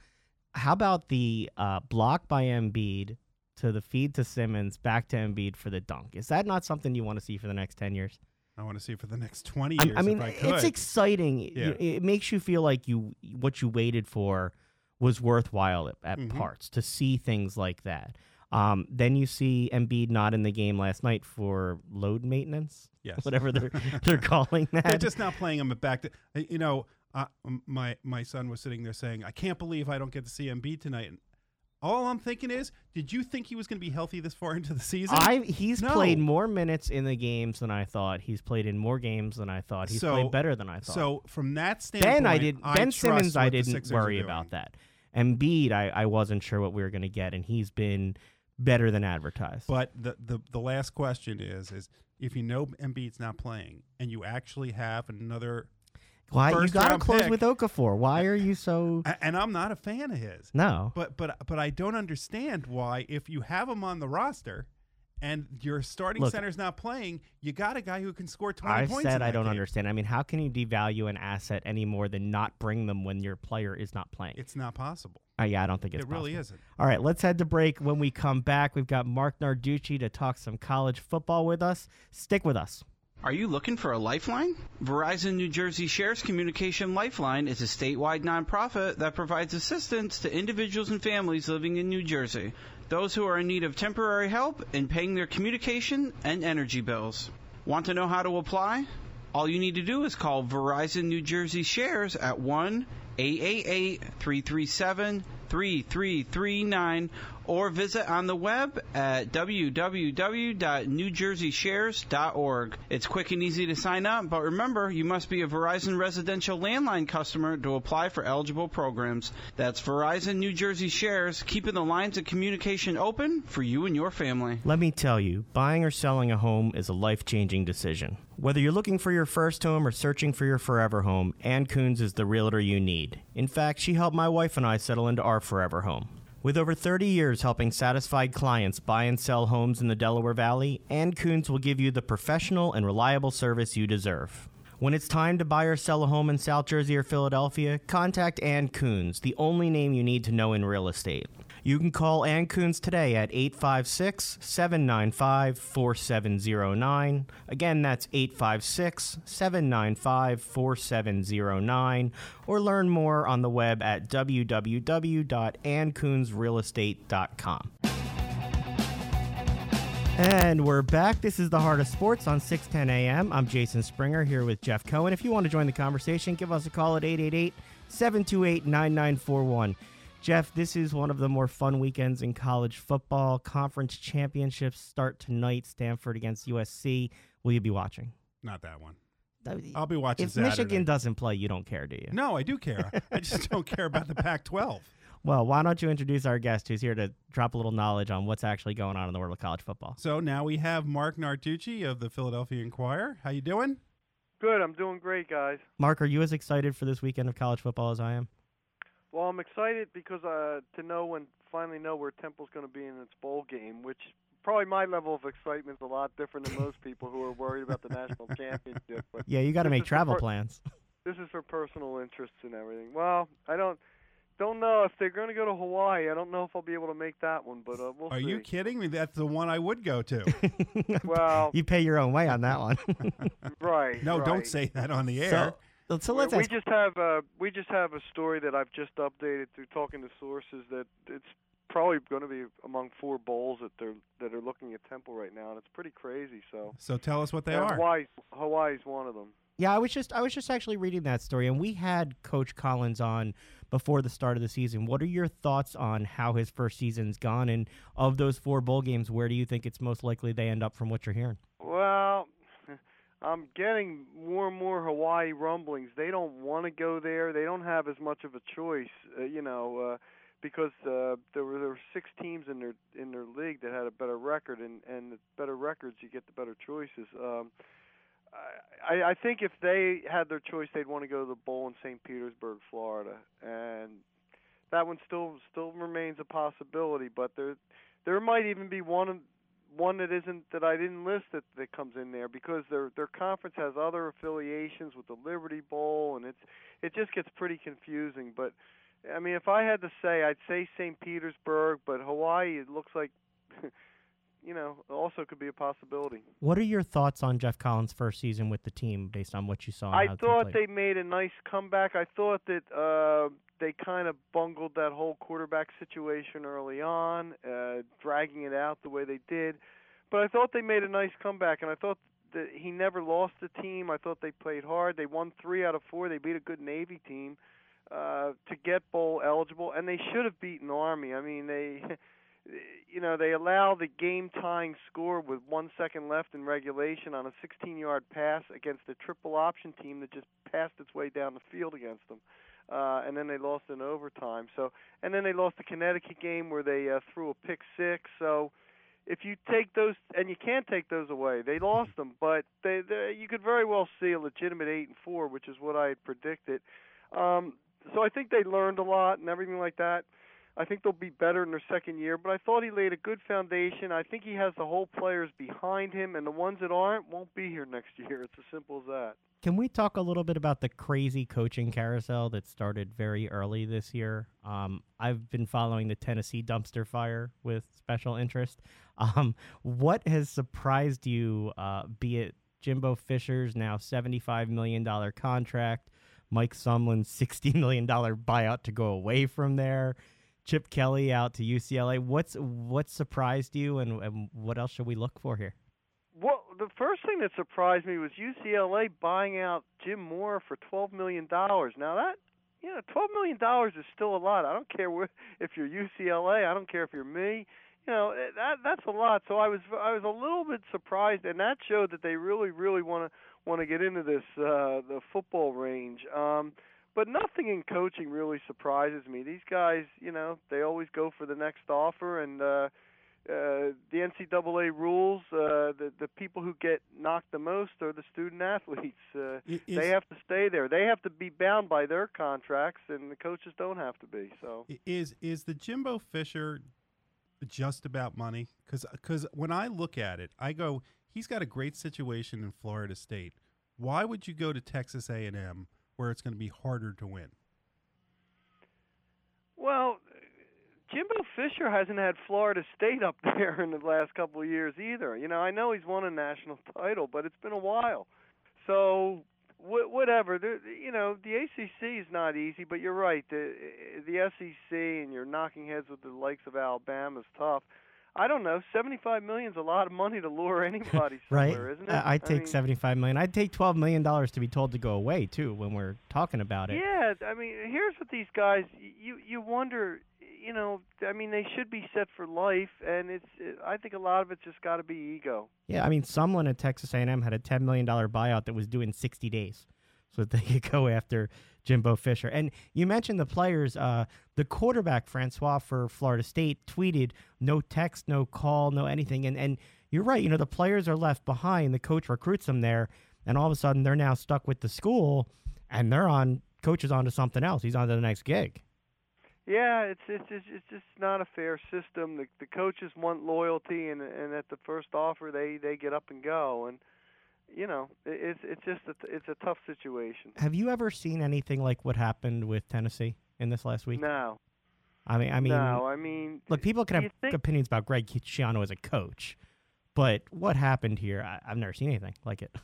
[SPEAKER 1] how about the uh, block by Embiid to the feed to Simmons, back to Embiid for the dunk. Is that not something you want to see for the next 10 years?
[SPEAKER 2] I want to see for the next 20
[SPEAKER 1] I-
[SPEAKER 2] years
[SPEAKER 1] I mean,
[SPEAKER 2] if I
[SPEAKER 1] it's exciting. It-
[SPEAKER 2] Yeah.
[SPEAKER 1] It, makes you feel like you what you waited for was worthwhile at, at
[SPEAKER 2] Mhm.
[SPEAKER 1] parts to see things like that. Um, then you see Embiid not in the game last night for load maintenance,
[SPEAKER 2] yes.
[SPEAKER 1] whatever they're they're calling that.
[SPEAKER 2] They're just not playing him back to uh, you know. Uh, my my son was sitting there saying, "I can't believe I don't get to see Embiid tonight." And all I'm thinking is, did you think he was going to be healthy this far into the season?
[SPEAKER 1] I he's
[SPEAKER 2] No.
[SPEAKER 1] played more minutes in the games than I thought. He's played in more games than I thought. He's
[SPEAKER 2] So-
[SPEAKER 1] played better than I thought.
[SPEAKER 2] so from that standpoint,
[SPEAKER 1] Ben, I did. Ben
[SPEAKER 2] trust
[SPEAKER 1] Simmons, I didn't worry about that. Embiid, I, I wasn't sure what we were going to get, and he's been better than advertised.
[SPEAKER 2] But the, the the last question is is if you know Embiid's not playing and you actually have another,
[SPEAKER 1] Why you got to close
[SPEAKER 2] pick.
[SPEAKER 1] with Okafor? Why are you so?
[SPEAKER 2] and I'm not a fan of his,
[SPEAKER 1] No,
[SPEAKER 2] but but but I don't understand why if you have him on the roster. And your starting
[SPEAKER 1] Look,
[SPEAKER 2] center's not playing. You got a guy who can score twenty
[SPEAKER 1] I
[SPEAKER 2] points.
[SPEAKER 1] said
[SPEAKER 2] in
[SPEAKER 1] I
[SPEAKER 2] that
[SPEAKER 1] don't
[SPEAKER 2] game.
[SPEAKER 1] understand. I mean, how can you devalue an asset any more than not bring them when your player is not playing?
[SPEAKER 2] It's not possible.
[SPEAKER 1] Uh, yeah, I don't think it's
[SPEAKER 2] it really
[SPEAKER 1] possible.
[SPEAKER 2] isn't.
[SPEAKER 1] All right, let's head to break. When we come back, we've got Marc Narducci to talk some college football with us. Stick with us.
[SPEAKER 4] Are you looking for a lifeline? Verizon New Jersey Shares Communication Lifeline is a statewide nonprofit that provides assistance to individuals and families living in New Jersey, those who are in need of temporary help in paying their communication and energy bills. Want to know how to apply? All you need to do is call Verizon New Jersey Shares at 1 888 337 3339 or visit on the web at www.newjerseyshares.org. It's quick and easy to sign up, but remember, you must be a Verizon residential landline customer to apply for eligible programs. That's Verizon New Jersey Shares, keeping the lines of communication open for you and your family.
[SPEAKER 1] Let me tell you, buying or selling a home is a life changing decision. Whether you're looking for your first home or searching for your forever home, Ann Coons is the realtor you need. In fact, she helped my wife and I settle into our forever home. With over 30 years helping satisfied clients buy and sell homes in the Delaware Valley, Ann Coons will give you the professional and reliable service you deserve. When it's time to buy or sell a home in South Jersey or Philadelphia, contact Ann Coons, the only name you need to know in real estate. You can call Ann Coons today at 856 795 4709. Again, that's 856 795 4709. Or learn more on the web at www.anncoonsrealestate.com. And we're back. This is the Heart of Sports on 610 AM. I'm Jason Springer here with Jeff Cohen. If you want to join the conversation, give us a call at 888 728 9941. Jeff, this is one of the more fun weekends in college football. Conference championships start tonight. Stanford against USC. Will you be watching?
[SPEAKER 2] Not that one. I'll be watching.
[SPEAKER 1] If
[SPEAKER 2] Saturday.
[SPEAKER 1] Michigan doesn't play, you don't care, do you?
[SPEAKER 2] No, I do care. I just don't care about the Pac-12.
[SPEAKER 1] Well, why don't you introduce our guest who's here to drop a little knowledge on what's actually going on in the world of college football?
[SPEAKER 2] So now we have Marc Narducci of the Philadelphia Inquirer. How you doing?
[SPEAKER 5] Good. I'm doing great, guys.
[SPEAKER 1] Marc, are you as excited for this weekend of college football as I am?
[SPEAKER 5] Well, I'm excited because uh, to know when finally know where Temple's going to be in its bowl game, which probably my level of excitement is a lot different than most people who are worried about the national championship. But
[SPEAKER 1] Yeah, you got to make travel
[SPEAKER 5] fir-
[SPEAKER 1] plans.
[SPEAKER 5] this is for personal interests and everything. Well, I don't don't know if they're going to go to Hawaii. I don't know if I'll be able to make that one, but uh, we'll
[SPEAKER 2] Are
[SPEAKER 5] see.
[SPEAKER 2] you kidding me? That's the one I would go to.
[SPEAKER 5] Well,
[SPEAKER 1] you pay your own way on that one.
[SPEAKER 5] right.
[SPEAKER 2] no, don't say that on the air.
[SPEAKER 1] so, so
[SPEAKER 5] We-
[SPEAKER 1] let's
[SPEAKER 5] we
[SPEAKER 1] ask.
[SPEAKER 5] just have uh, we just have a story that I've just updated through talking to sources that it's probably going to be among four bowls that they're that are looking at Temple right now, and it's pretty crazy. So
[SPEAKER 2] so tell us what they
[SPEAKER 5] and
[SPEAKER 2] are.
[SPEAKER 5] Hawaii Hawaii's one of them.
[SPEAKER 1] Yeah, I was just I was just actually reading that story, and we had Coach Collins on before the start of the season. What are your thoughts on how his first season's gone, and of those four bowl games, where do you think it's most likely they end up from what you're hearing?
[SPEAKER 5] Well, I'm getting more and more Hawaii rumblings. They don't want to go there. They don't have as much of a choice, uh, you know, uh, because uh, there were there were six teams in their in their league that had a better record, and and the better records you get the better choices. Um, I I think if they had their choice, they'd want to go to the bowl in St. Petersburg, Florida, and that one still still remains a possibility. But there there might even be one of one that isn't that I didn't list that that comes in there because their their conference has other affiliations with the Liberty Bowl and it's it just gets pretty confusing. But I mean, if I had to say, I'd say St. Petersburg, but Hawaii it looks like you know, also could be a possibility.
[SPEAKER 1] What are your thoughts on Geoff Collins' first season with the team, based on what you saw?
[SPEAKER 5] I
[SPEAKER 1] how the team
[SPEAKER 5] thought they made a nice comeback. I thought that uh, they kind of bungled that whole quarterback situation early on, uh, dragging it out the way they did. But I thought they made a nice comeback, and I thought that he never lost the team. I thought they played hard. They won three out of four. They beat a good Navy team uh, to get bowl eligible, and they should have beaten Army. I mean, they. You know, they allow the game tying score with one second left in regulation on a 16 yard pass against a triple option team that just passed its way down the field against them. And then they lost in overtime. So, and then they lost the Connecticut game where they uh, threw a pick six. So, if you take those, and you can't take those away, they lost them. But they, they you could very well see a legitimate eight and four, which is what I had predicted. Um, so I think they learned a lot and everything like that. I think they'll be better in their second year, but I thought he laid a good foundation. I think he has the whole players behind him, and the ones that aren't won't be here next year. It's as simple as that.
[SPEAKER 1] Can we talk a little bit about the crazy coaching carousel that started very early this year? Um, I've been following the Tennessee dumpster fire with special interest. Um, what has surprised you, uh, be it Jimbo Fisher's now $75 million contract, Mike Sumlin's $60 million buyout to go away from there, Chip Kelly out to UCLA? What's what surprised you, and, and what else should we look for here?
[SPEAKER 5] Well, the first thing that surprised me was UCLA buying out Jim Mora for twelve million dollars. Now that you know, twelve million dollars is still a lot. I don't care if you're UCLA. I don't care if you're me. You know eh, that that's a lot. So I was I was a little bit surprised, and that showed that they really really want to want to get into this uh, the football range. Um, but nothing in coaching really surprises me. These guys, you know, they always go for the next offer, and uh, uh, the NCAA rules. Uh, the the people who get knocked the most are the student athletes. Uh,
[SPEAKER 2] is-
[SPEAKER 5] they have to stay there. They have to be bound by their contracts, and the coaches don't have to be. So
[SPEAKER 2] Is is the Jimbo Fisher just about money? Because Because when I look at it, I go, he's got a great situation in Florida State. Why would you go to Texas A and M where it's going to be harder to win?
[SPEAKER 5] Well, Jimbo Fisher hasn't had Florida State up there in the last couple of years either. You know, I know he's won a national title, but it's been a while. So wh- whatever, the, you know, the ACC is not easy, but you're right. The the SEC and you're knocking heads with the likes of Alabama is tough. I don't know. Seventy-five million is a lot of money to lure anybody
[SPEAKER 1] right?
[SPEAKER 5] somewhere, isn't it?
[SPEAKER 1] I- I'd take
[SPEAKER 5] mean,
[SPEAKER 1] seventy-five million. I'd take twelve million dollars to be told to go away too when we're talking about it.
[SPEAKER 5] Yeah, I mean, here's what these guys. You you wonder. You know, I mean, they should be set for life, and it's. It, I think a lot of it's just got to be ego.
[SPEAKER 1] Yeah, I mean, someone at Texas A&M had a ten million dollar buyout that was due in sixty days, so that they could go after Jimbo Fisher. And you mentioned the players. Uh, the quarterback Francois for Florida State tweeted, "No text, no call, no anything." And and you're right. You know, the players are left behind. The coach recruits them there, and all of a sudden they're now stuck with the school, and they're on. Coach is on to something else. He's on to the next gig.
[SPEAKER 5] Yeah, it's it's it's, it's just not a fair system. The the coaches want loyalty, and and at the first offer, they they get up and go, and you know, it, it's it's just a, it's a tough situation.
[SPEAKER 1] Have you ever seen anything like what happened with Tennessee in this last week?
[SPEAKER 5] No,
[SPEAKER 1] I mean, I mean,
[SPEAKER 5] no, I mean,
[SPEAKER 1] look, people can have
[SPEAKER 5] think-
[SPEAKER 1] opinions about Greg Schiano as a coach, but what happened here? I, I've never seen anything like it.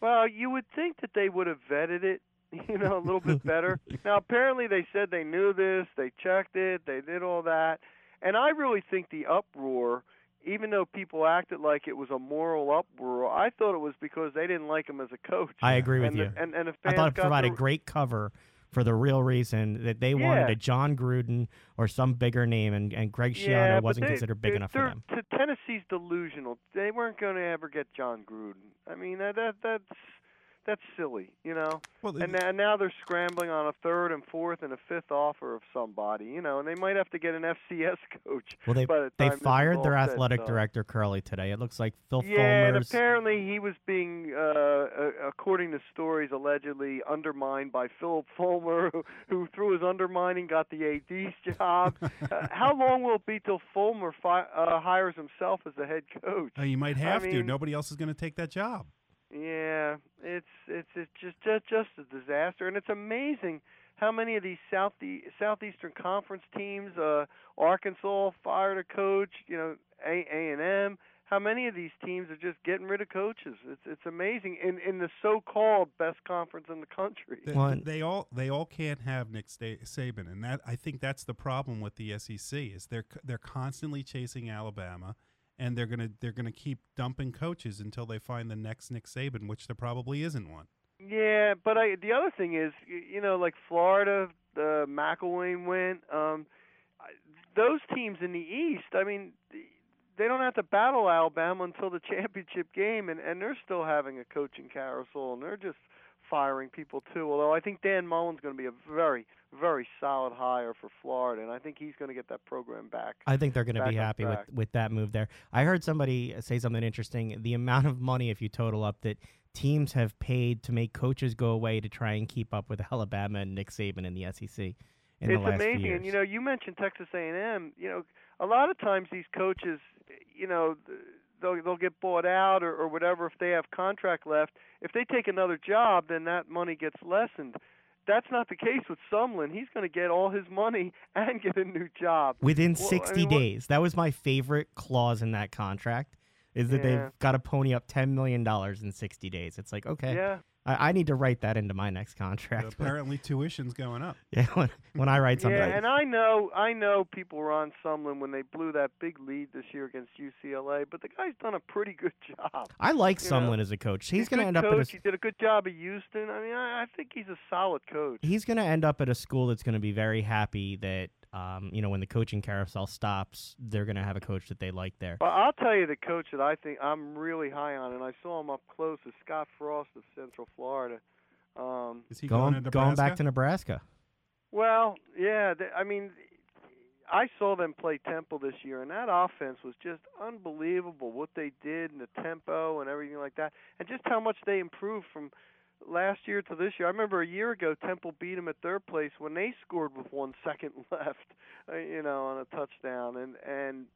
[SPEAKER 5] Well, you would think that they would have vetted it, you know, a little bit better. now, apparently, they said they knew this, they checked it, they did all that, and I really think the uproar, even though people acted like it was a moral uproar, I thought it was because they didn't like him as a coach.
[SPEAKER 1] I agree with
[SPEAKER 5] and
[SPEAKER 1] you.
[SPEAKER 5] The, and and the
[SPEAKER 1] I thought it provided
[SPEAKER 5] the,
[SPEAKER 1] great cover for the real reason that they wanted a Jon Gruden or some bigger name, and, and Greg Schiano
[SPEAKER 5] yeah,
[SPEAKER 1] wasn't
[SPEAKER 5] they-
[SPEAKER 1] considered big enough for them.
[SPEAKER 5] Tennessee's delusional. They weren't going to ever get Jon Gruden. I mean, that, that that's that's silly, you know.
[SPEAKER 2] Well,
[SPEAKER 5] And now, now they're scrambling on a third and fourth and a fifth offer of somebody, you know, and they might have to get an FCS coach.
[SPEAKER 1] Well, they
[SPEAKER 5] the
[SPEAKER 1] they fired their
[SPEAKER 5] said
[SPEAKER 1] athletic director Currie today. It looks like Phil Fulmer.
[SPEAKER 5] Yeah, and apparently he was being, uh, according to stories, allegedly undermined by Phillip Fulmer, who, who through his undermining got the AD's job. uh, how long will it be till Fulmer fi- uh, hires himself as the head coach?
[SPEAKER 2] Uh, you might have to.
[SPEAKER 5] mean-
[SPEAKER 2] Nobody else is going to take that job.
[SPEAKER 5] Yeah, it's it's it's just just just a disaster, and it's amazing how many of these south the southeastern conference teams, uh, Arkansas fired a coach, you know, A A and M. How many of these teams are just getting rid of coaches? It's it's amazing in in the so-called best conference in the country.
[SPEAKER 2] They, they all they all can't have Nick Saban, and that I think that's the problem with the SEC is they're they're constantly chasing Alabama, and they're gonna they're gonna keep dumping coaches until they find the next Nick Saban, which there probably isn't one.
[SPEAKER 5] Yeah, but I the other thing is, you know, like Florida, the McElwain went. Um, those teams in the East, I mean, they don't have to battle Alabama until the championship game, and and they're still having a coaching carousel, and they're just firing people too. Although I think Dan Mullen's going to be a very very solid hire for Florida, and I think he's going to get that program back.
[SPEAKER 1] I think they're going to be happy with,
[SPEAKER 5] track.
[SPEAKER 1] with that move there. I heard somebody say something interesting. The amount of money, if you total up, that teams have paid to make coaches go away to try and keep up with Alabama and Nick Saban in the SEC in
[SPEAKER 5] it's
[SPEAKER 1] the last
[SPEAKER 5] amazing,
[SPEAKER 1] few years.
[SPEAKER 5] and you know, you mentioned Texas A&M. You know, a lot of times these coaches, you know, th- they'll they'll get bought out or, or whatever if they have contract left. If they take another job, then that money gets lessened. That's not the case with Sumlin. He's going to get all his money and get a new job.
[SPEAKER 1] Within
[SPEAKER 5] Well, I
[SPEAKER 1] 60
[SPEAKER 5] mean, what-
[SPEAKER 1] days. That was my favorite clause in that contract. Is that
[SPEAKER 5] Yeah.
[SPEAKER 1] they've got to pony up ten million dollars in sixty days? It's like okay,
[SPEAKER 5] Yeah.
[SPEAKER 1] I, I need to write that into my next contract.
[SPEAKER 2] Apparently, tuition's going up.
[SPEAKER 1] yeah, when, when I write something,
[SPEAKER 5] Yeah, and I know I know people were on Sumlin when they blew that big lead this year against UCLA, but the guy's done a pretty good job.
[SPEAKER 1] I like
[SPEAKER 5] you know,
[SPEAKER 1] Sumlin as a coach. He's,
[SPEAKER 5] He's
[SPEAKER 1] going to
[SPEAKER 5] good
[SPEAKER 1] end up
[SPEAKER 5] coach.
[SPEAKER 1] at a,
[SPEAKER 5] He did a good job at Houston. I mean, I, I think he's a solid coach.
[SPEAKER 1] he's going to end up at a school that's going to be very happy that um, you know when the coaching carousel stops, they're going to have a coach that they like there.
[SPEAKER 5] Well, I'll tell you the coach that I think I'm really high on, and I saw him up close, is Scott Frost of Central Florida. Um,
[SPEAKER 2] Is he going,
[SPEAKER 1] Going
[SPEAKER 2] to
[SPEAKER 1] going back to Nebraska.
[SPEAKER 5] well, yeah, th- I mean, I saw them play Temple this year, and that offense was just unbelievable. What they did and the tempo and everything like that, and just how much they improved from last year to this year. I remember a year ago Temple beat them at third place when they scored with one second left, uh, you know, on a touchdown, and and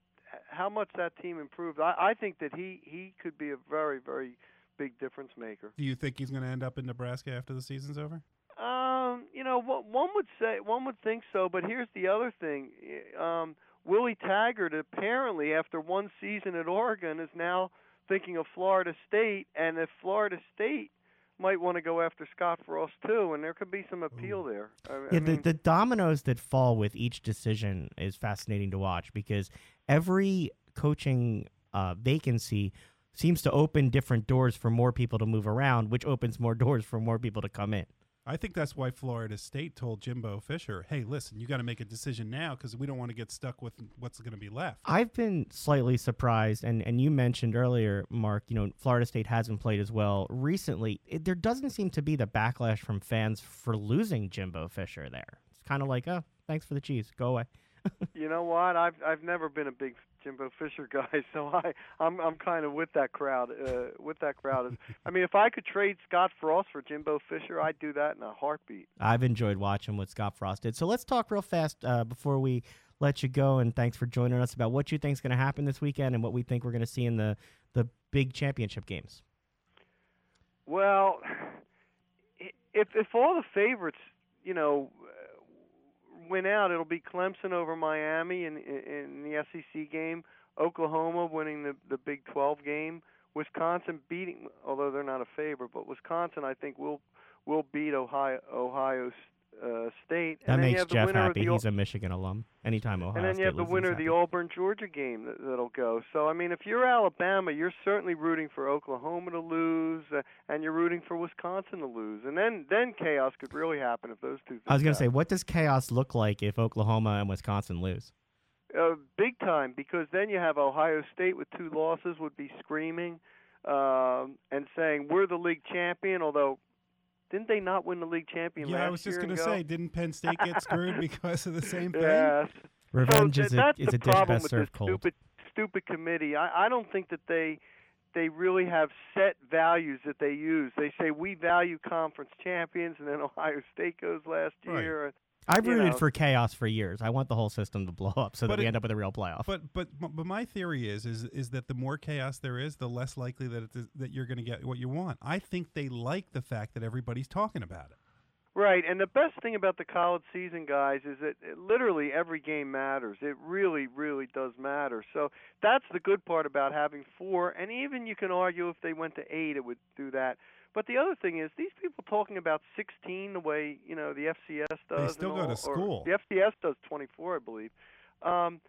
[SPEAKER 5] how much that team improved. I, I think that he he could be a very very big difference maker.
[SPEAKER 2] Do you think he's going to end up in Nebraska after the season's over?
[SPEAKER 5] Um, you know, what one would say, one would think so, but here's the other thing. Um, Willie Taggart apparently, after one season at Oregon, is now thinking of Florida State, and if Florida State might want to go after Scott Frost too, and there could be some appeal there. I, I
[SPEAKER 1] Yeah, the, the dominoes that fall with each decision is fascinating to watch because every coaching uh, vacancy seems to open different doors for more people to move around, which opens more doors for more people to come in.
[SPEAKER 2] I think that's why Florida State told Jimbo Fisher, "Hey, listen, you got to make a decision now because we don't want to get stuck with what's going to be left."
[SPEAKER 1] I've been slightly surprised, and, and you mentioned earlier, Mark, you know, Florida State hasn't played as well recently. It, there doesn't seem to be the backlash from fans for losing Jimbo Fisher there. It's kind of like, oh, thanks for the cheese. Go away.
[SPEAKER 5] you know what? I've I've never been a big Jimbo Fisher guy, so I I'm I'm kind of with that crowd. Uh, with that crowd. I mean, if I could trade Scott Frost for Jimbo Fisher, I'd do that in a heartbeat.
[SPEAKER 1] I've enjoyed watching what Scott Frost did. So let's talk real fast uh, before we let you go. And thanks for joining us about what you think is going to happen this weekend and what we think we're going to see in the the big championship games.
[SPEAKER 5] Well, if if all the favorites, you know, win out, it'll be Clemson over Miami in in the SEC game, Oklahoma winning the the Big 12 game, Wisconsin beating, although they're not a favorite, but Wisconsin I think will will beat Ohio Ohio uh, State.
[SPEAKER 1] That
[SPEAKER 5] and
[SPEAKER 1] makes
[SPEAKER 5] have
[SPEAKER 1] Jeff happy. He's a Michigan alum. Anytime Ohio State.
[SPEAKER 5] and then you have the winner of the. Auburn Georgia game that, that'll go. So I mean, if you're Alabama, you're certainly rooting for Oklahoma to lose, uh, and you're rooting for Wisconsin to lose, and then then chaos could really happen if those two.
[SPEAKER 1] I was going to say, what does chaos look like if Oklahoma and Wisconsin lose?
[SPEAKER 5] uh, big time because then you have Ohio State with two losses would be screaming um, and saying we're the league champion, although. Didn't they not win the league champion
[SPEAKER 2] Yeah,
[SPEAKER 5] last
[SPEAKER 2] I was just going to say, didn't Penn State get screwed because of the same thing?
[SPEAKER 5] Yes.
[SPEAKER 1] Revenge
[SPEAKER 5] so
[SPEAKER 1] is a
[SPEAKER 5] that's
[SPEAKER 1] is
[SPEAKER 5] the
[SPEAKER 1] a dish
[SPEAKER 5] problem
[SPEAKER 1] best served cold.
[SPEAKER 5] stupid stupid committee. I, I don't think that they they really have set values that they use. They say we value conference champions, and then Ohio State goes last
[SPEAKER 2] Right.
[SPEAKER 5] Year.
[SPEAKER 1] I've rooted
[SPEAKER 5] know.
[SPEAKER 1] for chaos for years. I want the whole system to blow up so
[SPEAKER 2] But
[SPEAKER 1] that we
[SPEAKER 2] it-
[SPEAKER 1] end up with a real playoff.
[SPEAKER 2] But but but my theory is is is that the more chaos there is, the less likely that it is, that you're going to get what you want. I think they like the fact that everybody's talking about it.
[SPEAKER 5] Right, and the best thing about the college season, guys, is that it, literally every game matters. It really, really does matter. So that's the good part about having four, and even you can argue if they went to eight, it would do that. But the other thing is, these people talking about 16 the way you know the FCS does.
[SPEAKER 2] They still
[SPEAKER 5] and
[SPEAKER 2] go to school.
[SPEAKER 5] The FCS does 24, I believe. Um,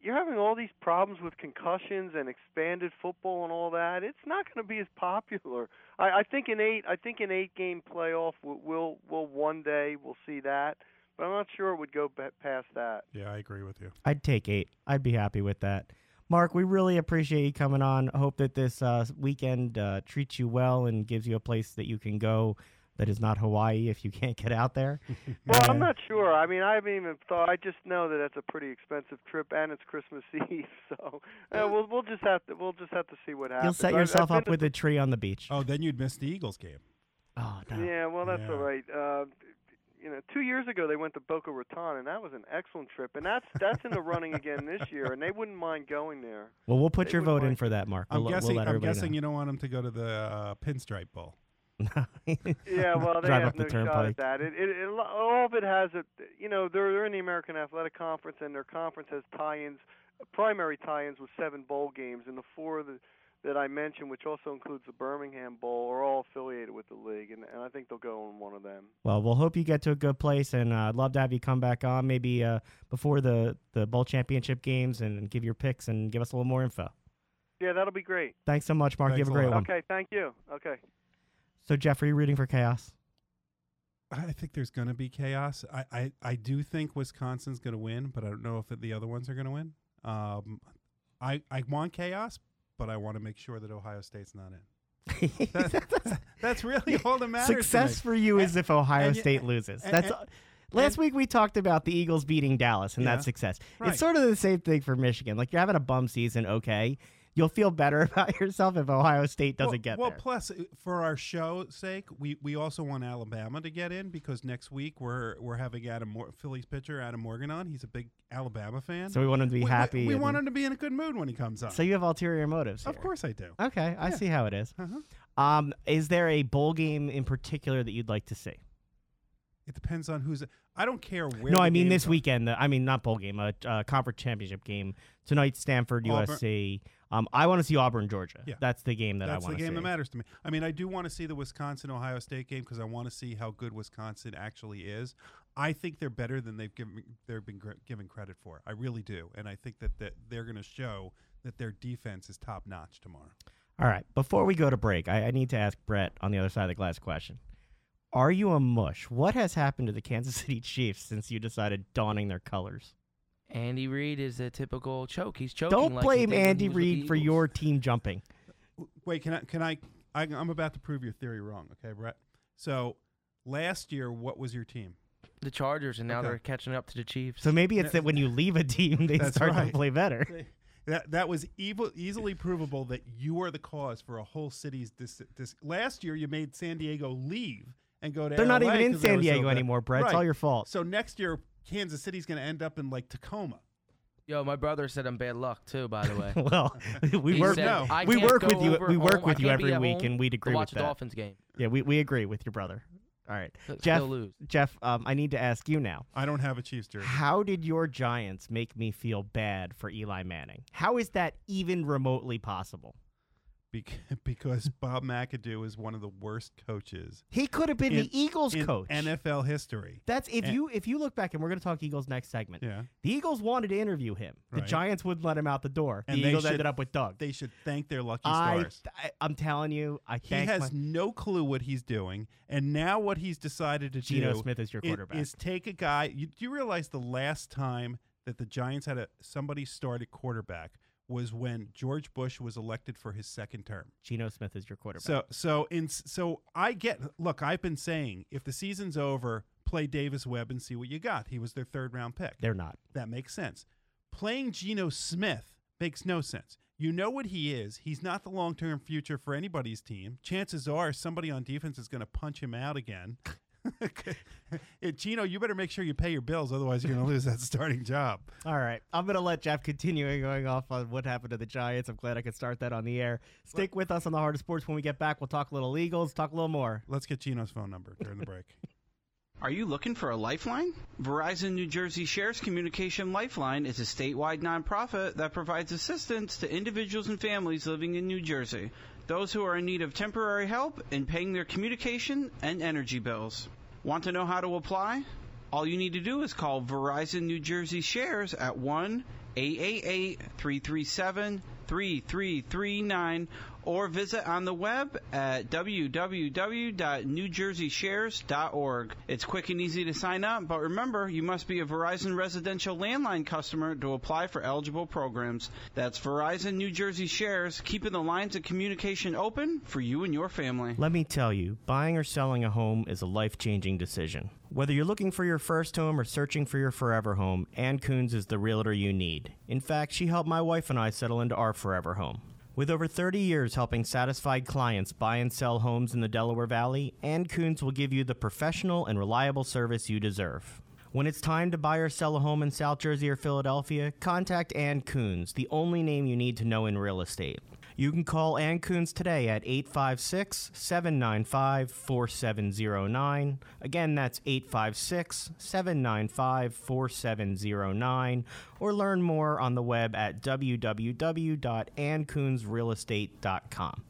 [SPEAKER 5] you're having all these problems with concussions and expanded football and all that. It's not going to be as popular. I, I think an eight, I think an eight-game playoff will, will will one day we'll see that, but I'm not sure it would go past that.
[SPEAKER 2] Yeah, I agree with you.
[SPEAKER 1] I'd take eight. I'd be happy with that. Mark, we really appreciate you coming on. I hope that this uh, weekend uh, treats you well and gives you a place that you can go that is not Hawaii if you can't get out there.
[SPEAKER 5] Well, I'm not sure. I mean, I haven't even thought. I just know that that's a pretty expensive trip, and it's Christmas Eve, so uh, we'll we'll just have to we'll just have to see what happens.
[SPEAKER 1] You'll set
[SPEAKER 5] I- I've
[SPEAKER 1] yourself up with a tree on the beach.
[SPEAKER 2] Oh, then you'd miss the Eagles game.
[SPEAKER 1] Oh, no.
[SPEAKER 5] Yeah, well, that's
[SPEAKER 2] Yeah.
[SPEAKER 5] all right. Uh, you know, two years ago they went to Boca Raton, and that was an excellent trip. And that's that's in the running again this year, and they wouldn't mind going there.
[SPEAKER 1] Well, we'll put
[SPEAKER 5] They
[SPEAKER 1] your
[SPEAKER 5] would
[SPEAKER 1] vote in for that, Mark.
[SPEAKER 2] I'm
[SPEAKER 1] We'll, we'll
[SPEAKER 2] guessing. I'm
[SPEAKER 1] everybody
[SPEAKER 2] guessing you don't want them to go to the uh, Pinstripe Bowl.
[SPEAKER 5] Yeah, well, they
[SPEAKER 1] Drive
[SPEAKER 5] have
[SPEAKER 1] up the
[SPEAKER 5] no shot
[SPEAKER 1] turnpike.
[SPEAKER 5] at that. It, it, it, all of it has a, you know, they're they're in the American Athletic Conference, and their conference has tie-ins, primary tie-ins with seven bowl games, and the four that that I mentioned, which also includes the Birmingham Bowl, are all affiliated with the league, and, and I think they'll go in one of them.
[SPEAKER 1] Well, we'll hope you get to a good place, and uh, I'd love to have you come back on maybe uh, before the, the bowl championship games and give your picks and give us a little more info.
[SPEAKER 5] Yeah, that'll be great.
[SPEAKER 1] Thanks so much, Mark.
[SPEAKER 2] Thanks
[SPEAKER 1] you have a
[SPEAKER 2] a
[SPEAKER 1] great
[SPEAKER 2] lot.
[SPEAKER 1] one.
[SPEAKER 5] Okay, thank you. Okay.
[SPEAKER 1] So, Jeff, are you rooting for chaos?
[SPEAKER 2] I think there's going to be chaos. I, I, I do think Wisconsin's going to win, but I don't know if the other ones are going to win. Um, I I want chaos, but I want to make sure that Ohio State's not in. That- that's, that's really all that matters.
[SPEAKER 1] Success for you is if Ohio
[SPEAKER 2] and
[SPEAKER 1] State loses.
[SPEAKER 2] and-
[SPEAKER 1] That's
[SPEAKER 2] and-
[SPEAKER 1] uh, last week we talked about the Eagles beating Dallas, and
[SPEAKER 2] Yeah.
[SPEAKER 1] that's success.
[SPEAKER 2] Right.
[SPEAKER 1] It's sort of the same thing for Michigan. Like you're having a bum season, okay. You'll feel better about yourself if Ohio State doesn't
[SPEAKER 2] well,
[SPEAKER 1] get
[SPEAKER 2] well,
[SPEAKER 1] there.
[SPEAKER 2] Well, plus uh, for our show's sake, we, we also want Alabama to get in because next week we're we're having Adam Mor- Phillies pitcher Adam Morgan on. He's a big Alabama fan.
[SPEAKER 1] so we want him to be
[SPEAKER 2] we, we-
[SPEAKER 1] happy.
[SPEAKER 2] We,
[SPEAKER 1] and-
[SPEAKER 2] want him to be in a good mood when he comes on.
[SPEAKER 1] So you have ulterior motives.
[SPEAKER 2] of course I do.
[SPEAKER 1] Okay, I
[SPEAKER 2] Yeah.
[SPEAKER 1] see how it is.
[SPEAKER 2] Uh-huh.
[SPEAKER 1] Um, is there a bowl game in particular that you'd like to see?
[SPEAKER 2] It depends on who's. I don't care where.
[SPEAKER 1] no, I mean this
[SPEAKER 2] are.
[SPEAKER 1] weekend. I mean not bowl game, a uh, conference championship game tonight. Stanford,
[SPEAKER 2] Auburn-
[SPEAKER 1] USC. Um, I want to see Auburn, Georgia.
[SPEAKER 2] Yeah.
[SPEAKER 1] That's the game that
[SPEAKER 2] That's
[SPEAKER 1] I want to see.
[SPEAKER 2] That's the game that matters to me. I mean, I do want to see the Wisconsin Ohio State game because I want to see how good Wisconsin actually is. I think they're better than they've given they've been gr- given credit for. I really do, and I think that, that they're going to show that their defense is top notch tomorrow.
[SPEAKER 1] All right. Before we go to break, I, I need to ask Brett on the other side of the glass question. Are you a mush? What has happened to the Kansas City Chiefs since you decided donning their colors?
[SPEAKER 6] Andy Reid is a typical choke. He's choking.
[SPEAKER 1] Don't
[SPEAKER 6] like
[SPEAKER 1] blame
[SPEAKER 6] did
[SPEAKER 1] Andy
[SPEAKER 6] was with the
[SPEAKER 1] Reid for your team jumping.
[SPEAKER 2] Wait, can I? Can I, I? I'm about to prove your theory wrong. Okay, Brett. So last year, what was your team?
[SPEAKER 6] the Chargers, and now
[SPEAKER 2] Okay.
[SPEAKER 6] they're catching up to the Chiefs.
[SPEAKER 1] So maybe it's
[SPEAKER 2] Yeah.
[SPEAKER 1] that when you leave a team, they
[SPEAKER 2] That's
[SPEAKER 1] start to play better.
[SPEAKER 2] That that was evil, easily provable that you are the cause for a whole city's dis, dis. Last year, you made San Diego leave and go to.
[SPEAKER 1] They're not even in San
[SPEAKER 2] were so
[SPEAKER 1] Diego anymore, Brett. It's all your fault.
[SPEAKER 2] So next year, Kansas City's going to end up in like Tacoma.
[SPEAKER 6] Yo, my brother said I'm bad luck too. By the way,
[SPEAKER 1] well, we
[SPEAKER 6] He
[SPEAKER 1] work.
[SPEAKER 6] said,
[SPEAKER 2] no.
[SPEAKER 6] "I
[SPEAKER 1] we
[SPEAKER 6] can't
[SPEAKER 1] work
[SPEAKER 6] go
[SPEAKER 1] with you. We work
[SPEAKER 6] home.
[SPEAKER 1] With you every week, and we'd
[SPEAKER 6] to
[SPEAKER 1] agree
[SPEAKER 6] watch
[SPEAKER 1] with
[SPEAKER 6] the
[SPEAKER 1] that.
[SPEAKER 6] Dolphins game.
[SPEAKER 1] Yeah, we, we agree with your brother. All right,
[SPEAKER 6] He'll-
[SPEAKER 1] Jeff.
[SPEAKER 6] Lose.
[SPEAKER 1] Jeff, um, I need to ask you now.
[SPEAKER 2] I don't have a Chiefs jersey.
[SPEAKER 1] How did your Giants make me feel bad for Eli Manning? How is that even remotely possible?
[SPEAKER 2] Bec- because Bob McAdoo is one of the worst coaches
[SPEAKER 1] He could have been
[SPEAKER 2] In-
[SPEAKER 1] the Eagles
[SPEAKER 2] in
[SPEAKER 1] coach.
[SPEAKER 2] NFL history.
[SPEAKER 1] That's if
[SPEAKER 2] And-
[SPEAKER 1] you if you look back, and we're going to talk Eagles next segment.
[SPEAKER 2] Yeah,
[SPEAKER 1] The Eagles wanted to interview him. The
[SPEAKER 2] Right.
[SPEAKER 1] Giants wouldn't let him out the door.
[SPEAKER 2] And
[SPEAKER 1] the
[SPEAKER 2] they
[SPEAKER 1] Eagles
[SPEAKER 2] should-
[SPEAKER 1] ended up with Doug.
[SPEAKER 2] they should thank their lucky stars.
[SPEAKER 1] I I'm telling you, I
[SPEAKER 2] he has
[SPEAKER 1] my,
[SPEAKER 2] no clue what he's doing, and now what he's decided to
[SPEAKER 1] Geno
[SPEAKER 2] do
[SPEAKER 1] Smith is your quarterback.
[SPEAKER 2] is take a guy. You, do you realize the last time that the Giants had a somebody started quarterback was when George Bush was elected for his second term?
[SPEAKER 1] Geno Smith is your quarterback.
[SPEAKER 2] So so in so I get look. I've been saying if the season's over, play Davis Webb and see what you got. He was their third round pick.
[SPEAKER 1] they're not.
[SPEAKER 2] That makes sense. Playing Geno Smith makes no sense. You know what he is. He's not the long term future for anybody's team. Chances are somebody on defense is going to punch him out again. Geno, you better make sure you pay your bills, otherwise you're going to lose that starting job.
[SPEAKER 1] All right. I'm going to let Jeff continue going off on what happened to the Giants. I'm glad I could start that on the air. Stick with us on the Heart of Sports. When we get back, we'll talk a little Eagles, talk a little more.
[SPEAKER 2] Let's get Chino's phone number during the break.
[SPEAKER 4] Are you looking for a lifeline? Verizon New Jersey Shares Communication Lifeline is a statewide nonprofit that provides assistance to individuals and families living in New Jersey, those who are in need of temporary help in paying their communication and energy bills. Want to know how to apply? All you need to do is call Verizon New Jersey Shares at 1 888 337 3339 or visit on the web at www.newjerseyshares.org. It's quick and easy to sign up, but remember, you must be a Verizon residential landline customer to apply for eligible programs. That's Verizon New Jersey Shares, keeping the lines of communication open for you and your family.
[SPEAKER 1] Let me tell you, buying or selling a home is a life changing decision. Whether you're looking for your first home or searching for your forever home, Ann Coons is the realtor you need. In fact, she helped my wife and I settle into our forever home. With over 30 years helping satisfied clients buy and sell homes in the Delaware Valley, Ann Coons will give you the professional and reliable service you deserve. When it's time to buy or sell a home in South Jersey or Philadelphia, contact Ann Coons, the only name you need to know in real estate. You can call Ann Coons today at 856 795 4709. Again, that's 856 795 4709. Or learn more on the web at www.anncoonsrealestate.com.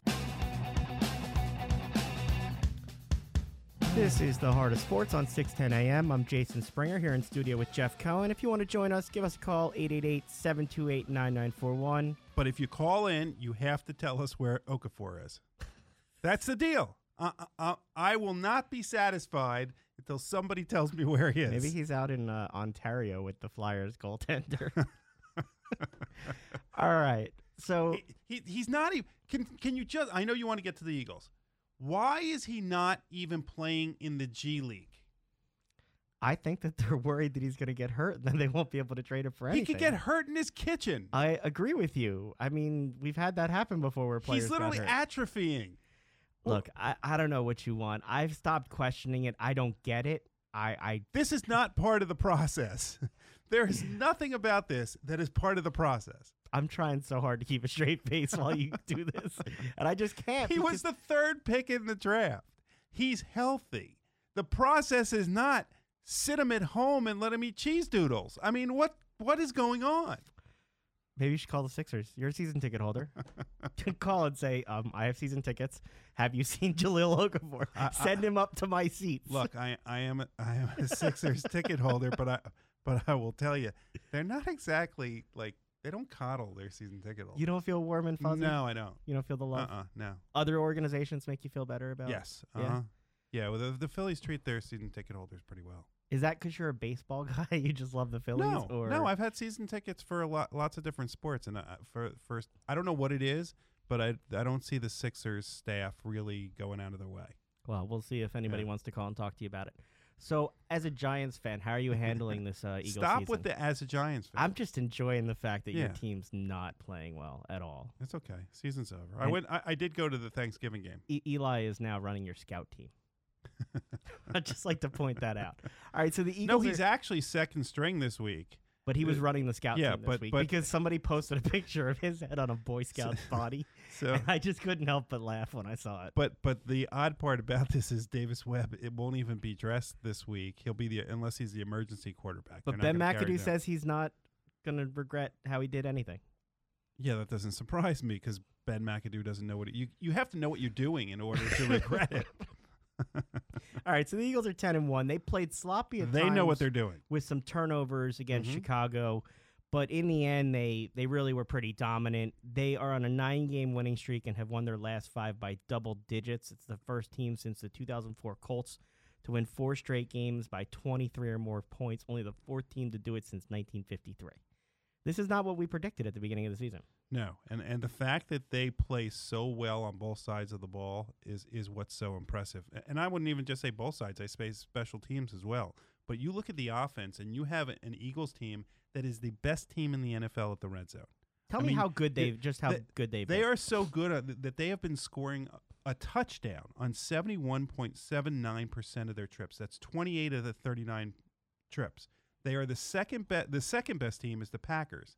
[SPEAKER 1] This is the Heart of Sports on 610 AM. I'm Jason Springer here in studio with Jeff Cohen. If you want to join us, give us a call 888-728-9941.
[SPEAKER 2] But if you call in, you have to tell us where Okafor is. That's the deal. Uh, uh, uh, I will not be satisfied until somebody tells me where he is.
[SPEAKER 1] Maybe he's out in uh, Ontario with the Flyers goaltender. All right. So
[SPEAKER 2] he, he, he's not even. Can can you just? I know you want to get to the Eagles. Why is he not even playing in the G League?
[SPEAKER 1] I think that they're worried that he's going to get hurt, and then they won't be able to trade him for anything.
[SPEAKER 2] He could get hurt in his kitchen.
[SPEAKER 1] I agree with you. I mean, we've had that happen before where players
[SPEAKER 2] He's literally atrophying.
[SPEAKER 1] Look, I, I don't know what you want. I've stopped questioning it. I don't get it. I, I
[SPEAKER 2] This is not part of the process. there is nothing about this that is part of the process.
[SPEAKER 1] I'm trying so hard to keep a straight face while you do this, and I just can't.
[SPEAKER 2] He was the third pick in the draft. He's healthy. The process is not sit him at home and let him eat cheese doodles. I mean, what what is going on?
[SPEAKER 1] Maybe you should call the Sixers. You're a season ticket holder. call and say, um, "I have season tickets. Have you seen Jahlil Okafor?
[SPEAKER 2] I-
[SPEAKER 1] Send him up to my seats."
[SPEAKER 2] Look, I I am a, I am a Sixers ticket holder, but I but I will tell you, they're not exactly like they don't coddle their season ticket holders.
[SPEAKER 1] you don't feel warm and fuzzy.
[SPEAKER 2] No, I don't.
[SPEAKER 1] You don't feel the
[SPEAKER 2] Uh
[SPEAKER 1] love.
[SPEAKER 2] uh no.
[SPEAKER 1] Other organizations make you feel better about.
[SPEAKER 2] Yes. Uh
[SPEAKER 1] Yeah.
[SPEAKER 2] Yeah. Well, the, the Phillies treat their season ticket holders pretty well.
[SPEAKER 1] Is that because you're a baseball guy? you just love the Phillies?
[SPEAKER 2] No,
[SPEAKER 1] or
[SPEAKER 2] no, I've had season tickets for a lot, lots of different sports, and uh, for first, I don't know what it is, but I, I don't see the Sixers staff really going out of their way.
[SPEAKER 1] Well, we'll see if anybody
[SPEAKER 2] Yeah.
[SPEAKER 1] wants to call and talk to you about it. So, as a Giants fan, how are you handling this uh, Eagles
[SPEAKER 2] Stop
[SPEAKER 1] season?
[SPEAKER 2] with the as a Giants fan.
[SPEAKER 1] I'm just enjoying the fact that your team's not playing well at all.
[SPEAKER 2] it's okay. Season's over. I went. I, I did go to the Thanksgiving game.
[SPEAKER 1] E- Eli is now running your scout team. I'd just like to point that out. All right, so the Eagles.
[SPEAKER 2] No, he's
[SPEAKER 1] are-
[SPEAKER 2] actually second string this week.
[SPEAKER 1] but he was
[SPEAKER 2] uh,
[SPEAKER 1] running the scout
[SPEAKER 2] yeah,
[SPEAKER 1] team this
[SPEAKER 2] but-
[SPEAKER 1] week
[SPEAKER 2] but-
[SPEAKER 1] because somebody posted a picture of his head on a Boy Scout's body.
[SPEAKER 2] So,
[SPEAKER 1] and I just couldn't help but laugh when I saw it.
[SPEAKER 2] but but the odd part about this is Davis Webb. It won't even be dressed this week. He'll be the unless he's the emergency quarterback.
[SPEAKER 1] But
[SPEAKER 2] They're
[SPEAKER 1] Ben
[SPEAKER 2] not gonna carry
[SPEAKER 1] McAdoo says he's not going to regret how he did anything.
[SPEAKER 2] Yeah, that doesn't surprise me because Ben McAdoo doesn't know what it, you you have to know what you're doing in order to regret it.
[SPEAKER 1] All right, so the Eagles are 10 and 1. They played sloppy at
[SPEAKER 2] they know what they're doing.
[SPEAKER 1] with some turnovers against
[SPEAKER 2] Mhm.
[SPEAKER 1] Chicago, but in the end they they really were pretty dominant. They are on a 9-game winning streak and have won their last 5 by double digits. It's the first team since the 2004 Colts to win four straight games by 23 or more points, only the fourth team to do it since 1953. This is not what we predicted at the beginning of the season.
[SPEAKER 2] No, and and the fact that they play so well on both sides of the ball is is what's so impressive. And I wouldn't even just say both sides; I say special teams as well. But you look at the offense, and you have an Eagles team that is the best team in the NFL at the red zone.
[SPEAKER 1] Tell
[SPEAKER 2] I
[SPEAKER 1] me
[SPEAKER 2] mean,
[SPEAKER 1] how good
[SPEAKER 2] they-
[SPEAKER 1] they've just how
[SPEAKER 2] they-
[SPEAKER 1] good they've
[SPEAKER 2] They
[SPEAKER 1] been.
[SPEAKER 2] are so good at, that they have been scoring a, a touchdown on seventy one point seven nine percent of their trips. That's twenty eight of the thirty nine trips. They are the second best. The second best team is the Packers.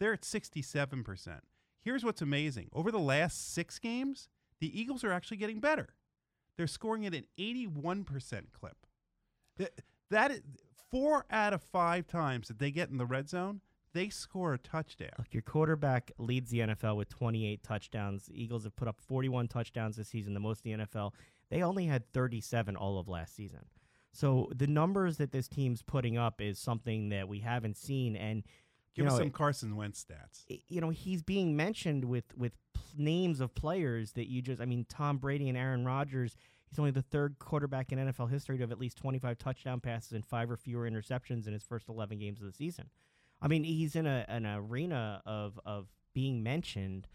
[SPEAKER 2] They're at sixty seven percent. Here's what's amazing: over the last six games, the Eagles are actually getting better. They're scoring at an eighty one percent clip. That, that is, four out of five times that they get in the red zone, they score a touchdown.
[SPEAKER 1] Look, your quarterback leads the NFL with 28 touchdowns. The Eagles have put up 41 touchdowns this season, the most in the NFL. They only had 37 all of last season. So the numbers that this team's putting up is something that we haven't seen. And
[SPEAKER 2] Give us
[SPEAKER 1] know,
[SPEAKER 2] some Carson Wentz stats.
[SPEAKER 1] you know he's being mentioned with with names of players that you just I mean Tom Brady and Aaron Rodgers he's only the third quarterback in NFL history to have at least 25 touchdown passes and five or fewer interceptions in his first 11 games of the season. I mean he's in a an arena of of being mentioned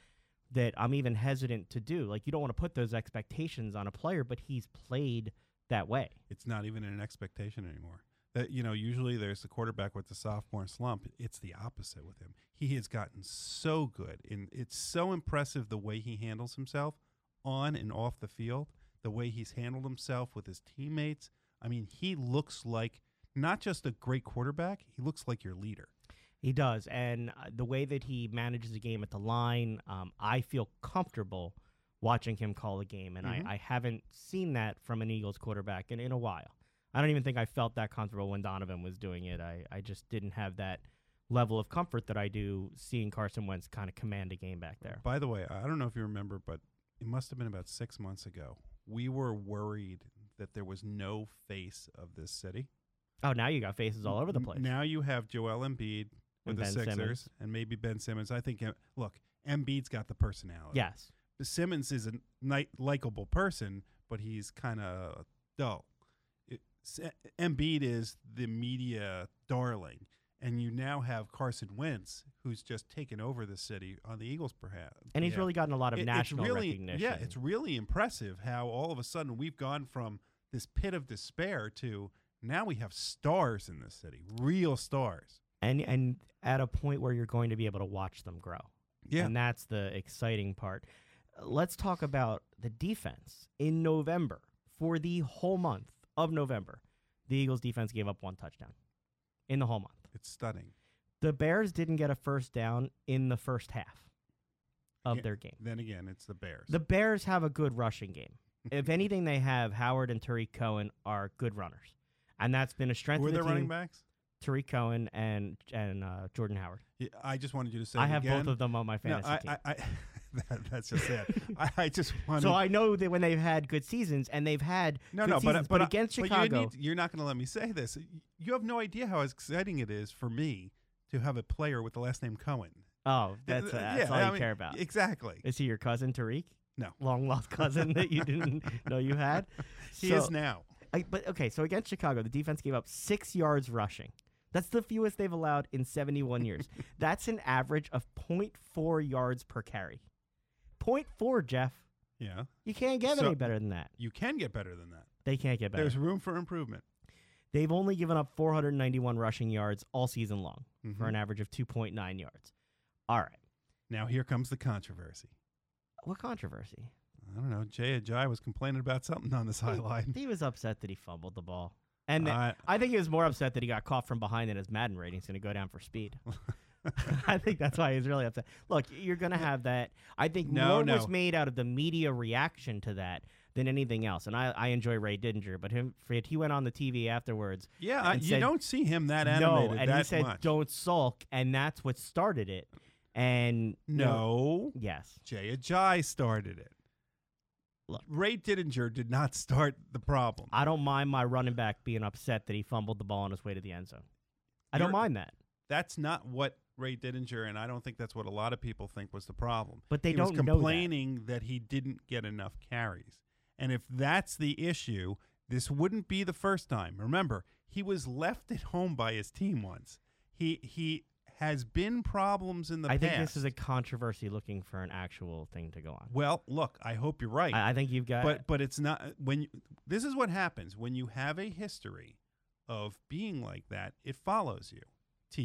[SPEAKER 1] that I'm even hesitant to do. Like you don't want to put those expectations on a player but he's played that way.
[SPEAKER 2] It's not even an expectation anymore. That you know, usually there's the quarterback with the sophomore slump. It's the opposite with him. He has gotten so good, and it's so impressive the way he handles himself on and off the field. The way he's handled himself with his teammates. I mean, he looks like not just a great quarterback. He looks like your leader.
[SPEAKER 1] He does, and uh, the way that he manages the game at the line, um, I feel comfortable watching him call a game, and
[SPEAKER 2] Mhm.
[SPEAKER 1] I, I haven't seen that from an Eagles quarterback in, in a while. I don't even think I felt that comfortable when Donovan was doing it. I, I just didn't have that level of comfort that I do seeing Carson Wentz kind of command a game back there.
[SPEAKER 2] By the way, I don't know if you remember, but it must have been about six months ago. We were worried that there was no face of this city.
[SPEAKER 1] Oh, now you got faces all over the place.
[SPEAKER 2] Now you have Joel Embiid with
[SPEAKER 1] And
[SPEAKER 2] the
[SPEAKER 1] Ben
[SPEAKER 2] Sixers
[SPEAKER 1] Simmons.
[SPEAKER 2] and maybe Ben Simmons. I think, look, Embiid's got the personality.
[SPEAKER 1] yes.
[SPEAKER 2] Simmons is a ni- likable person, but he's kind of dull. Embiid is the media darling, and you now have Carson Wentz, who's just taken over the city on the Eagles, perhaps.
[SPEAKER 1] And he's really gotten a lot of
[SPEAKER 2] It-
[SPEAKER 1] national
[SPEAKER 2] really,
[SPEAKER 1] recognition.
[SPEAKER 2] Yeah, it's really impressive how all of a sudden we've gone from this pit of despair to now we have stars in this city, real stars.
[SPEAKER 1] and and at a point where you're going to be able to watch them grow.
[SPEAKER 2] Yeah.
[SPEAKER 1] And that's the exciting part. Let's talk about the defense. In November, for the whole month of November, the Eagles defense gave up one touchdown in the whole month.
[SPEAKER 2] It's stunning.
[SPEAKER 1] The Bears didn't get a first down in the first half of
[SPEAKER 2] Yeah.
[SPEAKER 1] their game.
[SPEAKER 2] Then again, it's the Bears.
[SPEAKER 1] The Bears have a good rushing game. if anything, they have Howard and Tarik Cohen are good runners. And that's been a strength
[SPEAKER 2] Who are
[SPEAKER 1] the
[SPEAKER 2] their
[SPEAKER 1] team.
[SPEAKER 2] running backs?
[SPEAKER 1] Tarik Cohen and and uh, Jordan Howard.
[SPEAKER 2] Yeah, I just wanted you to say.
[SPEAKER 1] I have
[SPEAKER 2] again.
[SPEAKER 1] both of them on my
[SPEAKER 2] No,
[SPEAKER 1] fantasy
[SPEAKER 2] I,
[SPEAKER 1] team.
[SPEAKER 2] I, I, that, that's just it. I, I just wanted.
[SPEAKER 1] So I know that when they've had good seasons, and they've had
[SPEAKER 2] no,
[SPEAKER 1] good
[SPEAKER 2] no, but
[SPEAKER 1] seasons,
[SPEAKER 2] but, I-
[SPEAKER 1] against
[SPEAKER 2] but
[SPEAKER 1] Chicago,
[SPEAKER 2] you need, you're not going to let me say this. You have no idea how exciting it is for me to have a player with the last name Cohen.
[SPEAKER 1] oh, that's, uh,
[SPEAKER 2] Yeah,
[SPEAKER 1] that's all
[SPEAKER 2] I
[SPEAKER 1] you
[SPEAKER 2] mean,
[SPEAKER 1] care about.
[SPEAKER 2] Exactly.
[SPEAKER 1] Is he your cousin Tarik?
[SPEAKER 2] No.
[SPEAKER 1] long lost cousin that you didn't know you had.
[SPEAKER 2] He
[SPEAKER 1] So-
[SPEAKER 2] is now.
[SPEAKER 1] I, but okay, so against Chicago, the defense gave up six yards rushing. That's the fewest they've allowed in 71 years. That's an average of 0.4 yards per carry. 0.4, Jeff.
[SPEAKER 2] Yeah.
[SPEAKER 1] You can't get
[SPEAKER 2] So-
[SPEAKER 1] any better than that.
[SPEAKER 2] You can get better than that.
[SPEAKER 1] They can't get better.
[SPEAKER 2] There's room for improvement.
[SPEAKER 1] They've only given up 491 rushing yards all season long for
[SPEAKER 2] Mhm.
[SPEAKER 1] an average of 2.9 yards. All right.
[SPEAKER 2] Now here comes the controversy.
[SPEAKER 1] What controversy?
[SPEAKER 2] I don't know. Jay Ajayi was complaining about something on this highlight.
[SPEAKER 1] He was upset that he fumbled the ball. And
[SPEAKER 2] I-
[SPEAKER 1] I think he was more upset that he got caught from behind and his Madden rating's going to go down for speed. I think that's why he's really upset. Look, you're going to have that. I think
[SPEAKER 2] No,
[SPEAKER 1] more
[SPEAKER 2] no.
[SPEAKER 1] was made out of the media reaction to that than anything else. And I, I enjoy Ray Didinger, but him, he went on the TV afterwards.
[SPEAKER 2] yeah, I, you
[SPEAKER 1] said-
[SPEAKER 2] don't see him that
[SPEAKER 1] no, and he said,
[SPEAKER 2] much.
[SPEAKER 1] "Don't sulk," and that's what started it. And
[SPEAKER 2] No.
[SPEAKER 1] yes,
[SPEAKER 2] Jay Ajayi started it.
[SPEAKER 1] Look.
[SPEAKER 2] Ray Didinger did not start the problem.
[SPEAKER 1] I don't mind my running back being upset that he fumbled the ball on his way to the end zone. I don't mind that.
[SPEAKER 2] That's not what Ray Didinger, and I don't think that's what a lot of people think was the problem.
[SPEAKER 1] But they
[SPEAKER 2] he
[SPEAKER 1] don't
[SPEAKER 2] was
[SPEAKER 1] know that.
[SPEAKER 2] complaining that. he didn't get enough carries. And if that's the issue, this wouldn't be the first time. Remember, he was left at home by his team once. He he has been problems in the
[SPEAKER 1] I
[SPEAKER 2] past.
[SPEAKER 1] think this is a controversy looking for an actual thing to go on.
[SPEAKER 2] well, look, I hope you're right.
[SPEAKER 1] I, I think you've got.
[SPEAKER 2] but but it's not when you, this is what happens when you have a history of being like that it follows you to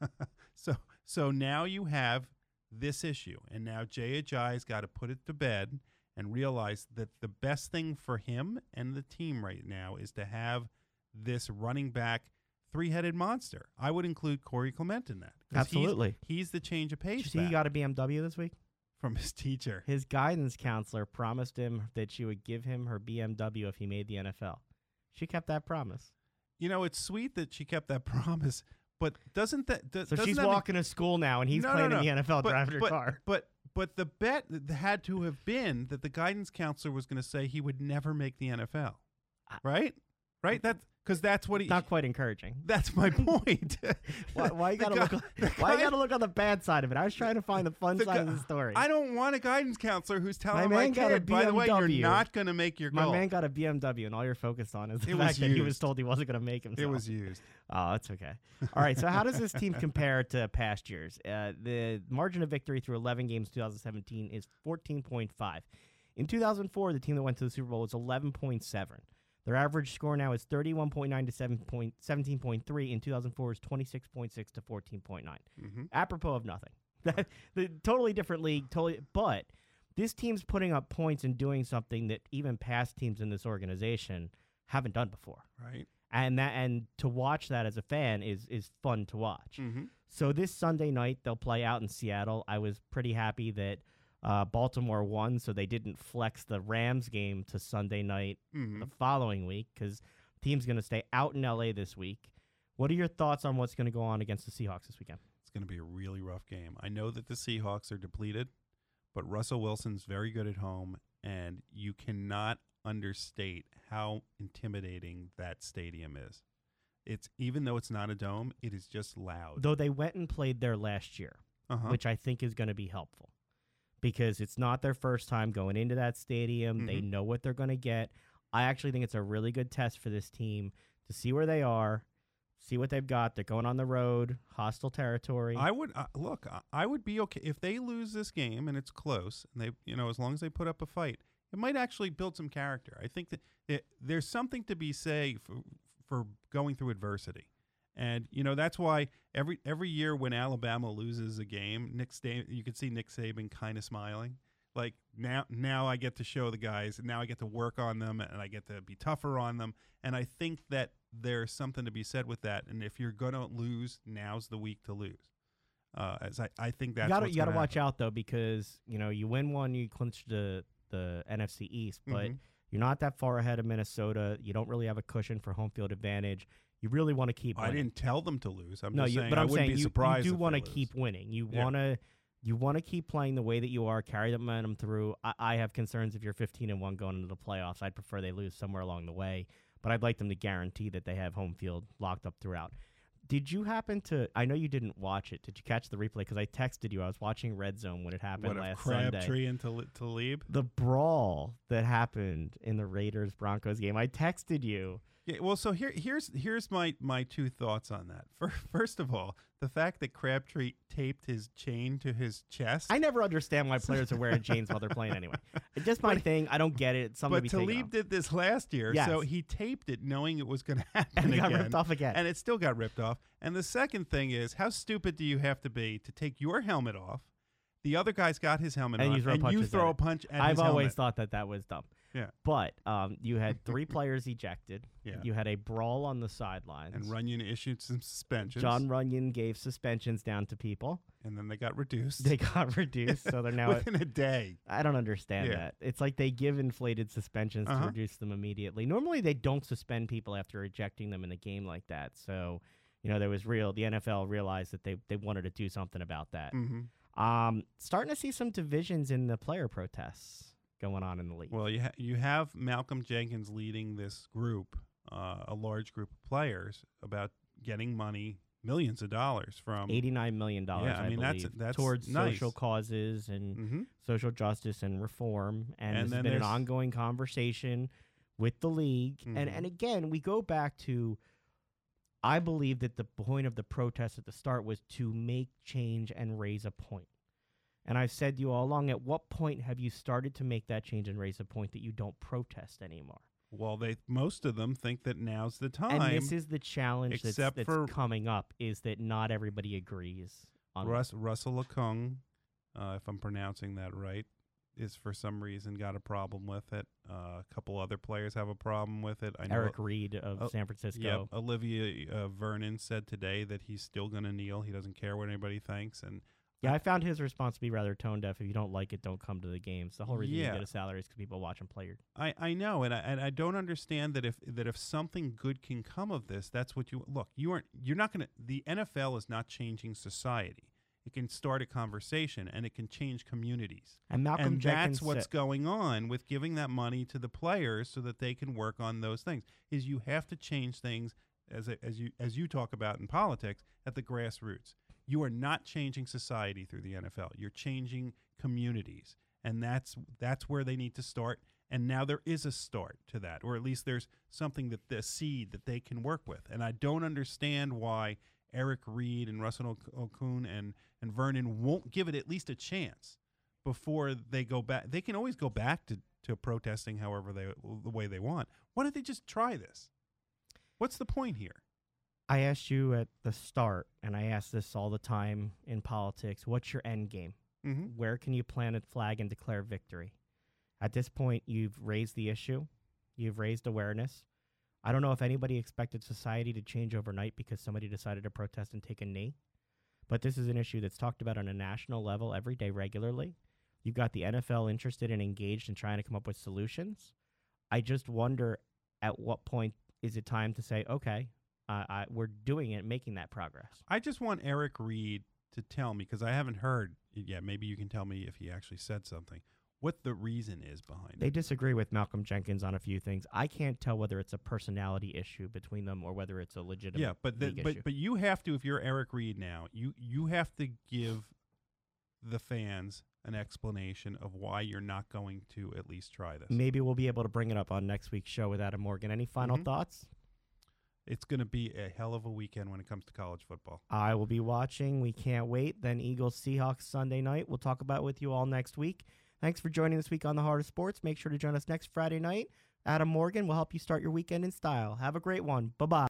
[SPEAKER 2] so so now you have this issue and now Jay Ajayi's got to put it to bed and realize that the best thing for him and the team right now is to have this running back three-headed monster. I would include Corey Clement in that.
[SPEAKER 1] Absolutely.
[SPEAKER 2] He's, the change of
[SPEAKER 1] Did
[SPEAKER 2] pace
[SPEAKER 1] you see he got a BMW this week?
[SPEAKER 2] from his teacher.
[SPEAKER 1] His guidance counselor promised him that she would give him her BMW if he made the NFL. She kept that promise.
[SPEAKER 2] You know, it's sweet that she kept that promise, but doesn't that do-
[SPEAKER 1] So
[SPEAKER 2] doesn't
[SPEAKER 1] she's
[SPEAKER 2] that mean-
[SPEAKER 1] walking to school now, and he's
[SPEAKER 2] No, no,
[SPEAKER 1] playing
[SPEAKER 2] no.
[SPEAKER 1] in the NFL
[SPEAKER 2] but,
[SPEAKER 1] driving her
[SPEAKER 2] but,
[SPEAKER 1] car.
[SPEAKER 2] But but the bet had to have been that the guidance counselor was going to say he would never make the NFL, right? Right? That because that's what he.
[SPEAKER 1] Not quite encouraging.
[SPEAKER 2] that's my point.
[SPEAKER 1] Why, why you gotta
[SPEAKER 2] guy-
[SPEAKER 1] look? On,
[SPEAKER 2] the
[SPEAKER 1] why you gotta look on the bad side of it? I was trying to find the fun
[SPEAKER 2] the
[SPEAKER 1] side
[SPEAKER 2] guy-
[SPEAKER 1] of the story.
[SPEAKER 2] I don't want a guidance counselor who's telling
[SPEAKER 1] My
[SPEAKER 2] my,
[SPEAKER 1] man got a
[SPEAKER 2] kid, by the way, you're not going to make your
[SPEAKER 1] My
[SPEAKER 2] goal.
[SPEAKER 1] man got a BMW, and all you're focused on is the
[SPEAKER 2] It
[SPEAKER 1] fact that he was told he wasn't going to make him.
[SPEAKER 2] it was used.
[SPEAKER 1] Oh, that's okay. All right. So, how does this team compare to past years? Uh, the margin of victory through 11 games 2017 is 14.5. In 2004, the team that went to the Super Bowl was 11.7. Their average score now is 31.9 to 7 point, 17.3. In 2004 is 26.6 to 14.9.
[SPEAKER 2] hmm
[SPEAKER 1] Apropos of nothing. the totally different league, totally. But this team's putting up points and doing something that even past teams in this organization haven't done before
[SPEAKER 2] Right.
[SPEAKER 1] and that and to watch that as a fan is is fun to watch.
[SPEAKER 2] hmm
[SPEAKER 1] So this Sunday night they'll play out in Seattle. I was pretty happy that uh, Baltimore won, so they didn't flex the Rams game to Sunday night
[SPEAKER 2] hmm
[SPEAKER 1] the following week because team's going to stay out in LA this week. What are your thoughts on what's going to go on against the Seahawks this weekend?
[SPEAKER 2] It's going to be a really rough game. I know that the Seahawks are depleted, but Russell Wilson's very good at home, and you cannot understate how intimidating that stadium is. It's even though it's not a dome, it is just loud.
[SPEAKER 1] Though they went and played there last year,
[SPEAKER 2] Uh-huh.
[SPEAKER 1] which I think is going to be helpful because it's not their first time going into that stadium. They
[SPEAKER 2] Mhm.
[SPEAKER 1] know what they're going to get. I actually think it's a really good test for this team to see where they are, see what they've got. They're going on the road, hostile territory.
[SPEAKER 2] I would uh, look. I- I would be okay if they lose this game and it's close, and they, you know, as long as they put up a fight, it might actually build some character. I think that it, there's something to be say for, for going through adversity, and you know that's why every every year when Alabama loses a game, Nick Sta- you can see Nick Saban kind of smiling. Like now, now I get to show the guys, and now I get to work on them, and I get to be tougher on them. And I think that there's something to be said with that. And if you're gonna lose, now's the week to lose. Uh, as I, I think that's
[SPEAKER 1] you got to you got to watch out though because you know you win one, you clinch the the NFC East, but
[SPEAKER 2] Mhm.
[SPEAKER 1] you're not that far ahead of Minnesota. You don't really have a cushion for home field advantage. You really want to keep.
[SPEAKER 2] I didn't tell them to lose. I'm
[SPEAKER 1] no,
[SPEAKER 2] just
[SPEAKER 1] you,
[SPEAKER 2] saying
[SPEAKER 1] but
[SPEAKER 2] I
[SPEAKER 1] I'm
[SPEAKER 2] wouldn't
[SPEAKER 1] saying
[SPEAKER 2] be
[SPEAKER 1] you,
[SPEAKER 2] surprised.
[SPEAKER 1] you do want to keep winning. You
[SPEAKER 2] Yeah.
[SPEAKER 1] want to you want to keep playing the way that you are, carry the momentum through. I, I have concerns if you're 15 and one going into the playoffs. I'd prefer they lose somewhere along the way, but I'd like them to guarantee that they have home field locked up throughout. Did you happen to? I know you didn't watch it. Did you catch the replay? Because I texted you. I was watching Red Zone when it happened
[SPEAKER 2] What
[SPEAKER 1] last Sunday.
[SPEAKER 2] Crabtree and Tal- Talib?
[SPEAKER 1] The brawl that happened in the Raiders Broncos game. I texted you.
[SPEAKER 2] Yeah, well, so here, here's here's my my two thoughts on that. Fir- First of all, the fact that Crabtree taped his chain to his chest.
[SPEAKER 1] I never understand why players are wearing chains while they're playing anyway. It's just my
[SPEAKER 2] But-
[SPEAKER 1] thing. I don't get it. It's something
[SPEAKER 2] but
[SPEAKER 1] to
[SPEAKER 2] Talib did this last year, so he taped it knowing it was going to happen
[SPEAKER 1] and it got ripped off again.
[SPEAKER 2] and it still got ripped off. And the second thing is, how stupid do you have to be to take your helmet off? The other guy's got his helmet
[SPEAKER 1] And
[SPEAKER 2] on,
[SPEAKER 1] you throw
[SPEAKER 2] and you throw a punch
[SPEAKER 1] I've always
[SPEAKER 2] helmet.
[SPEAKER 1] thought that that was dumb.
[SPEAKER 2] Yeah.
[SPEAKER 1] But um, you had three players ejected.
[SPEAKER 2] Yeah.
[SPEAKER 1] You had a brawl on the sidelines.
[SPEAKER 2] and Runyan issued some suspensions.
[SPEAKER 1] Jon Runyan gave suspensions down to people.
[SPEAKER 2] and then they got reduced.
[SPEAKER 1] They got reduced, so they're now.
[SPEAKER 2] Within a day.
[SPEAKER 1] I don't understand
[SPEAKER 2] Yeah.
[SPEAKER 1] that. It's like they give inflated suspensions
[SPEAKER 2] Uh-huh.
[SPEAKER 1] to reduce them immediately. Normally, they don't suspend people after ejecting them in a game like that. So, you know, there was real. The NFL realized that they they wanted to do something about that.
[SPEAKER 2] hmm
[SPEAKER 1] Um, starting to see some divisions in the player protests going on in the league.
[SPEAKER 2] Well, you ha- you have Malcolm Jenkins leading this group, uh, a large group of players, about getting money, millions of dollars from.
[SPEAKER 1] Eighty-nine million dollars,
[SPEAKER 2] Yeah, I
[SPEAKER 1] I,
[SPEAKER 2] mean, that's-
[SPEAKER 1] believe,
[SPEAKER 2] that's
[SPEAKER 1] towards
[SPEAKER 2] nice.
[SPEAKER 1] social causes and
[SPEAKER 2] hmm
[SPEAKER 1] social justice and reform. And,
[SPEAKER 2] And
[SPEAKER 1] this has been an ongoing conversation with the league. And
[SPEAKER 2] Mhm.
[SPEAKER 1] and again, we go back to I believe that the point of the protest at the start was to make change and raise a point. And I've said to you all along, at what point have you started to make that change and raise a point that you don't protest anymore?
[SPEAKER 2] Well, they most of them think that now's the time.
[SPEAKER 1] And this is the challenge that's,
[SPEAKER 2] except
[SPEAKER 1] that's
[SPEAKER 2] for-
[SPEAKER 1] coming up is that not everybody agrees on
[SPEAKER 2] Russ, Russell Lecung, uh, if I'm pronouncing that right, is for some reason got a problem with it. Uh, a couple other players have a problem with it. I know
[SPEAKER 1] Eric Reid of
[SPEAKER 2] Oh,
[SPEAKER 1] San Francisco.
[SPEAKER 2] Yep. Olivier uh, Vernon said today that he's still going to kneel. He doesn't care what anybody thinks. And
[SPEAKER 1] Yeah, I found his response to be rather tone deaf. If you don't like it, don't come to the games. The whole reason
[SPEAKER 2] Yeah.
[SPEAKER 1] you get a salary is because people watch and play your.
[SPEAKER 2] I, I know, and I, and I don't understand that if that if something good can come of this, that's what you look. You aren't. You're not going to. The NFL is not changing society. It can start a conversation, and it can change communities.
[SPEAKER 1] And Malcolm
[SPEAKER 2] and
[SPEAKER 1] Jenkins
[SPEAKER 2] that's what's
[SPEAKER 1] said-
[SPEAKER 2] going on with giving that money to the players so that they can work on those things. Is you have to change things as a, as you as you talk about in politics at the grassroots. You are not changing society through the NFL. You're changing communities, and that's that's where they need to start. And now there is a start to that, or at least there's something that the seed that they can work with. And I don't understand why Eric Reid and Russell Okung and and Vernon won't give it at least a chance before they go back. They can always go back to, to protesting however they the way they want. Why don't they just try this? What's the point here?
[SPEAKER 1] I asked you at the start, and I ask this all the time in politics what's your end game?
[SPEAKER 2] Mm-hmm.
[SPEAKER 1] Where can you plant a flag and declare victory? At this point, you've raised the issue, you've raised awareness. I don't know if anybody expected society to change overnight because somebody decided to protest and take a knee, but this is an issue that's talked about on a national level every day regularly. You've got the NFL interested and engaged in trying to come up with solutions. I just wonder at what point is it time to say, okay, uh, I, we're doing it, making that progress.
[SPEAKER 2] I just want Eric Reid to tell me because I haven't heard it yet. Maybe you can tell me if he actually said something. What the reason is behind
[SPEAKER 1] They
[SPEAKER 2] it?
[SPEAKER 1] They disagree with Malcolm Jenkins on a few things. I can't tell whether it's a personality issue between them or whether it's a legitimate
[SPEAKER 2] Yeah, but the, but
[SPEAKER 1] issue.
[SPEAKER 2] but you have to if you're Eric Reid now, you you have to give the fans an explanation of why you're not going to at least try this.
[SPEAKER 1] Maybe we'll be able to bring it up on next week's show with Adam Morgan. Any final
[SPEAKER 2] Mhm.
[SPEAKER 1] thoughts?
[SPEAKER 2] It's going to be a hell of a weekend when it comes to college football.
[SPEAKER 1] I will be watching. We can't wait. Then Eagles Seahawks Sunday night. We'll talk about it with you all next week. Thanks for joining us this week on the Heart of Sports. Make sure to join us next Friday night. Adam Morgan will help you start your weekend in style. Have a great one. Bye bye.